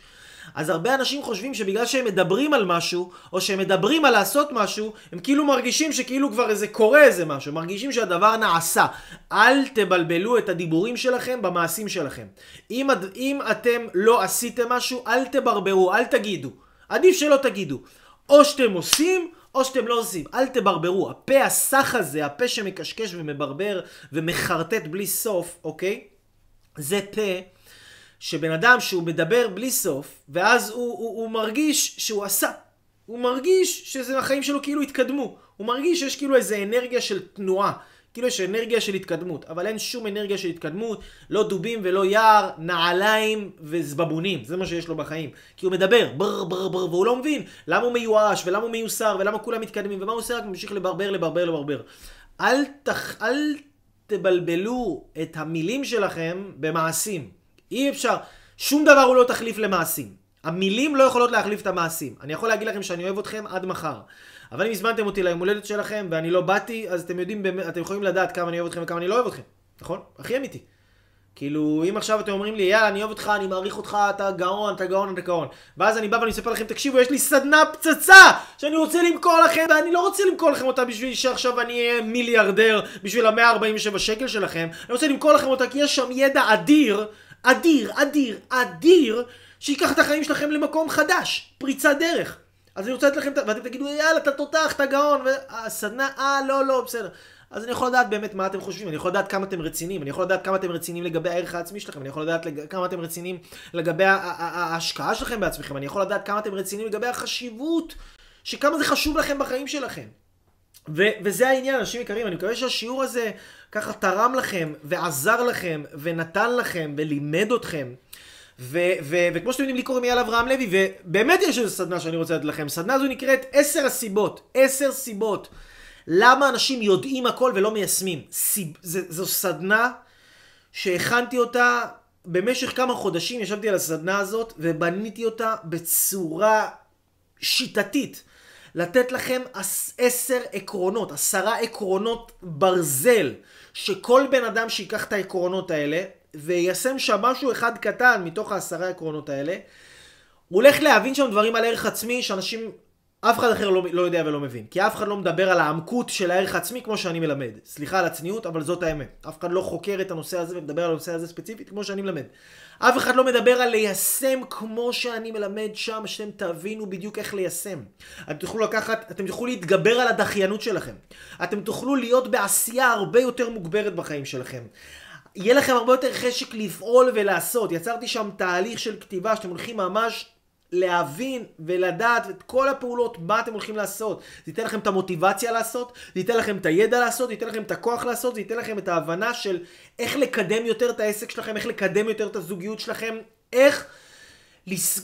אז הרבה אנשים חושבים שבגלל שהם מדברים על משהו, או שהם מדברים על לעשות משהו, הם כאילו מרגישים שכאילו כבר איזה קורה איזה משהו, מרגישים שהדבר נעשה. אל תבלבלו את הדיבורים שלכם במעשים שלכם. אם, אם אתם לא עשיתם משהו, אל תברברו, אל תגידו. עדיף שלא תגידו. או שאתם עושים, או שאתם לא עושים. אל תברברו. הפה הסח הזה, הפה שמקשקש ומברבר ומחרטט בלי סוף, אוקיי? זה פה שבן אדם שהוא מדבר בלי סוף, ואז הוא, הוא, הוא מרגיש שהוא עשה. הוא מרגיש שזה החיים שלו כאילו התקדמו. הוא מרגיש שיש כאילו איזה אנרגיה של תנועה. כאילו יש אנרגיה של התקדמות, אבל אין שום אנרגיה של התקדמות, לא דובים ולא יער, נעליים וזבבונים, זה מה שיש לו בחיים. כי הוא מדבר, בר בר בר, והוא לא מבין למה הוא מיואש, ולמה הוא מיוסר, ולמה כולם מתקדמים, ומה הוא עושה רק ממשיך לברבר, לברבר, לברבר. אל, תח... אל תבלבלו את המילים שלכם במעשים. אי אפשר, שום דבר הוא לא תחליף למעשים. המילים לא יכולות להחליף את המעשים. אני יכול להגיד לכם שאני אוהב אתכם עד מחר. אבל אם הזמנתם אותי ליום הולדת שלכם ואני לא באתי, אז אתם יודעים, אתם יכולים לדעת כמה אני אוהב אתכם וכמה אני לא אוהב אתכם. נכון? הכי אמיתי. כאילו, אם עכשיו אתם אומרים לי, יאללה, אני אוהב אותך, אני מעריך אותך, אתה גאון, אתה גאון, אתה גאון. ואז אני בא ואני מספר לכם, תקשיבו, יש לי סדנה פצצה שאני רוצה למכור לכם, ואני לא רוצה למכור לכם אותה בשביל שעכשיו אני אהיה מיליארדר בשביל ה-147 שקל שלכם. אני רוצה למכור לכם אותה כי יש שם ידע אדיר, אדיר, אדיר, אדיר, שיקח את החיים שלכם למקום חדש, פריצת דרך. אז אני רוצה לתת לכם, ואתם תגידו, יאללה, אתה תותח, אתה גאון, והסדנה, אה, לא, לא, בסדר. אז אני יכול לדעת באמת מה אתם חושבים, אני יכול לדעת כמה אתם רציניים, אני יכול לדעת כמה אתם רציניים לגבי הערך העצמי שלכם, אני יכול לדעת לג... כמה אתם רציניים לגבי ההשקעה שלכם בעצמכם, אני יכול לדעת כמה אתם רציניים לגבי החשיבות, שכמה זה חשוב לכם בחיים שלכם. ו- וזה העניין, אנשים יקרים, אני מקווה שהשיעור הזה ככה תרם לכם, ועזר לכם, ונתן לכם, ולימד אתכם. ו- ו- וכמו שאתם יודעים, לי קוראים אייל אברהם לוי, ובאמת יש איזו סדנה שאני רוצה לתת לכם. סדנה הזו נקראת עשר הסיבות. עשר סיבות. למה אנשים יודעים הכל ולא מיישמים? סיב... ז... זו סדנה שהכנתי אותה במשך כמה חודשים, ישבתי על הסדנה הזאת ובניתי אותה בצורה שיטתית. לתת לכם עשר עקרונות, עשרה עקרונות ברזל, שכל בן אדם שיקח את העקרונות האלה ויישם שם משהו אחד קטן מתוך העשרה עקרונות האלה, הוא הולך להבין שם דברים על ערך עצמי שאנשים אף אחד אחר לא, לא יודע ולא מבין. כי אף אחד לא מדבר על העמקות של הערך העצמי כמו שאני מלמד. סליחה על הצניעות, אבל זאת האמת. אף אחד לא חוקר את הנושא הזה ומדבר על הנושא הזה ספציפית כמו שאני מלמד. אף אחד לא מדבר על ליישם כמו שאני מלמד שם, שאתם תבינו בדיוק איך ליישם. אתם תוכלו לקחת, אתם תוכלו להתגבר על הדחיינות שלכם. אתם תוכלו להיות בעשייה הרבה יותר מוגברת בחיים שלכם. יהיה לכם הרבה יותר חשק לפעול ולעשות. יצרתי שם תהליך של כתיבה שאתם הולכים ממש להבין ולדעת את כל הפעולות, מה אתם הולכים לעשות. זה ייתן לכם את המוטיבציה לעשות, זה ייתן לכם את הידע לעשות, זה ייתן לכם את הכוח לעשות, זה ייתן לכם את ההבנה של איך לקדם יותר את העסק שלכם, איך לקדם יותר את הזוגיות שלכם, איך...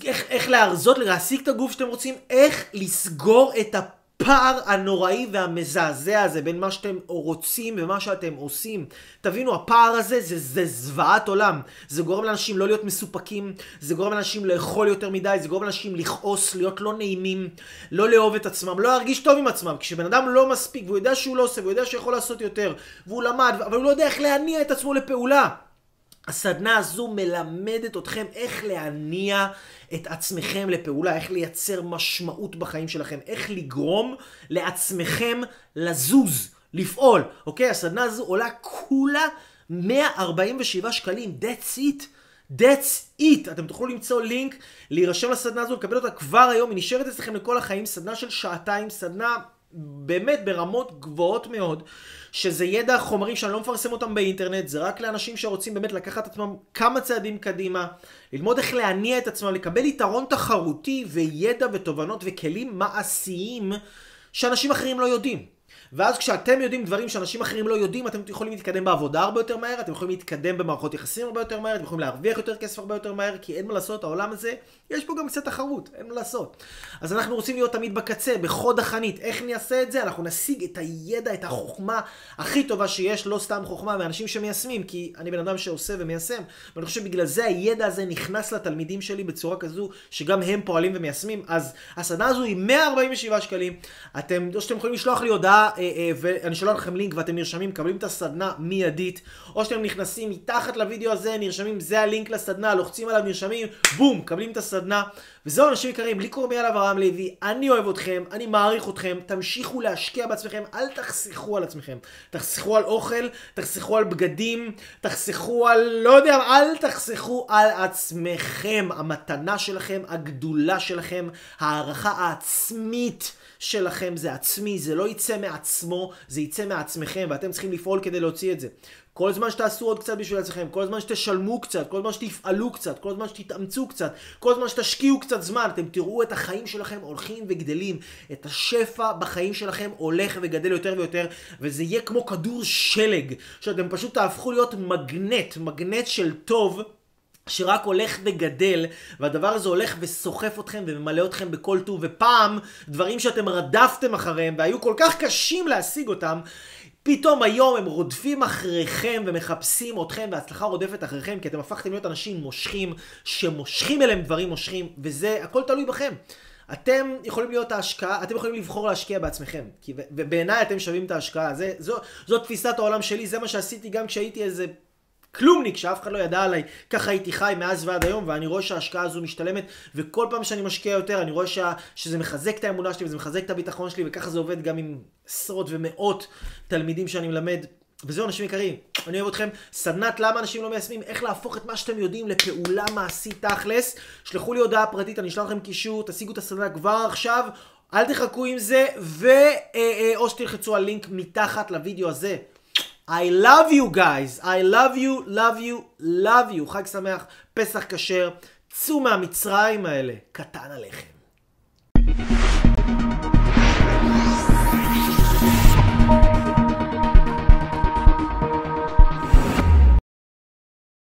איך, איך להרזות, להעסיק את הגוף שאתם רוצים, איך לסגור את הפ... הפער הנוראי והמזעזע הזה בין מה שאתם רוצים ומה שאתם עושים. תבינו, הפער הזה זה, זה זוועת עולם. זה גורם לאנשים לא להיות מסופקים, זה גורם לאנשים לאכול יותר מדי, זה גורם לאנשים לכעוס, להיות לא נעימים, לא לאהוב את עצמם, לא להרגיש טוב עם עצמם. כשבן אדם לא מספיק והוא יודע שהוא לא עושה והוא יודע שהוא יכול לעשות יותר, והוא למד, אבל הוא לא יודע איך להניע את עצמו לפעולה. הסדנה הזו מלמדת אתכם איך להניע את עצמכם לפעולה, איך לייצר משמעות בחיים שלכם, איך לגרום לעצמכם לזוז, לפעול, אוקיי? הסדנה הזו עולה כולה 147 שקלים, that's it. That's it. אתם תוכלו למצוא לינק, להירשם לסדנה הזו, לקבל אותה כבר היום, היא נשארת אצלכם לכל החיים, סדנה של שעתיים, סדנה באמת ברמות גבוהות מאוד, שזה ידע חומרים שאני לא מפרסם אותם באינטרנט, זה רק לאנשים שרוצים באמת לקחת עצמם כמה צעדים קדימה, ללמוד איך להניע את עצמם, לקבל יתרון תחרותי וידע ותובנות וכלים מעשיים שאנשים אחרים לא יודעים. ואז כשאתם יודעים דברים שאנשים אחרים לא יודעים, אתם יכולים להתקדם בעבודה הרבה יותר מהר, אתם יכולים להתקדם במערכות יחסים הרבה יותר מהר, אתם יכולים להרוויח יותר כסף הרבה יותר מהר, כי אין מה לעשות, העולם הזה, יש פה גם קצת תחרות, אין מה לעשות. אז אנחנו רוצים להיות תמיד בקצה, בחוד החנית. איך נעשה את זה? אנחנו נשיג את הידע, את החוכמה הכי טובה שיש, לא סתם חוכמה, מאנשים שמיישמים, כי אני בן אדם שעושה ומיישם, ואני חושב שבגלל זה הידע הזה נכנס לתלמידים שלי בצורה כזו, שגם הם פועלים ומיישמים. אז הסדנה הזו היא 147 שקלים. אתם, או שאתם יכולים לשלוח לי הודעה אה, ואני שולח לכם לינק ואתם נרשמים, מקבלים את הסדנה מיידית, או שאתם נכנסים מתחת לוידאו הזה, נרשמים, זה הלינק לסדנה, לוחצים עליו, נרשמים, בום, מקבלים את הסדנה. וזהו אנשים יקרים, לי קוראים יאללה אברהם לוי, אני אוהב אתכם, אני מעריך אתכם, תמשיכו להשקיע בעצמכם, אל תחסכו על עצמכם. תחסכו על אוכל, תחסכו על בגדים, תחסכו על, לא יודע, אל תחסכו על עצמכם. המתנה שלכם, הגדולה שלכם, הערכה העצמית. שלכם זה עצמי, זה לא יצא מעצמו, זה יצא מעצמכם, ואתם צריכים לפעול כדי להוציא את זה. כל זמן שתעשו עוד קצת בשביל עצמכם, כל זמן שתשלמו קצת, כל זמן שתפעלו קצת, כל זמן שתתאמצו קצת, כל זמן שתשקיעו קצת זמן, אתם תראו את החיים שלכם הולכים וגדלים. את השפע בחיים שלכם הולך וגדל יותר ויותר, וזה יהיה כמו כדור שלג, שאתם פשוט תהפכו להיות מגנט, מגנט של טוב. שרק הולך וגדל, והדבר הזה הולך וסוחף אתכם וממלא אתכם בכל טוב, ופעם דברים שאתם רדפתם אחריהם והיו כל כך קשים להשיג אותם, פתאום היום הם רודפים אחריכם ומחפשים אתכם וההצלחה רודפת אחריכם כי אתם הפכתם להיות אנשים מושכים שמושכים אליהם דברים מושכים וזה הכל תלוי בכם. אתם יכולים להיות ההשקעה, אתם יכולים לבחור להשקיע בעצמכם ובעיניי אתם שווים את ההשקעה, זה, זו, זו תפיסת העולם שלי, זה מה שעשיתי גם כשהייתי איזה כלומניק שאף אחד לא ידע עליי, ככה הייתי חי מאז ועד היום, ואני רואה שההשקעה הזו משתלמת, וכל פעם שאני משקיע יותר, אני רואה שה, שזה מחזק את האמונה שלי, וזה מחזק את הביטחון שלי, וככה זה עובד גם עם עשרות ומאות תלמידים שאני מלמד. וזהו אנשים יקרים, אני אוהב אתכם. סדנת למה אנשים לא מיישמים, איך להפוך את מה שאתם יודעים לפעולה מעשית תכלס. שלחו לי הודעה פרטית, אני אשלח לכם קישור, תשיגו את הסדנה כבר עכשיו. אל תחכו עם זה, ו... אה, אה, שתלחצו על לינק מתחת לוידאו הזה. I love you guys, I love you, love you, love you. חג שמח, פסח כשר, צאו מהמצרים האלה, קטן עליכם.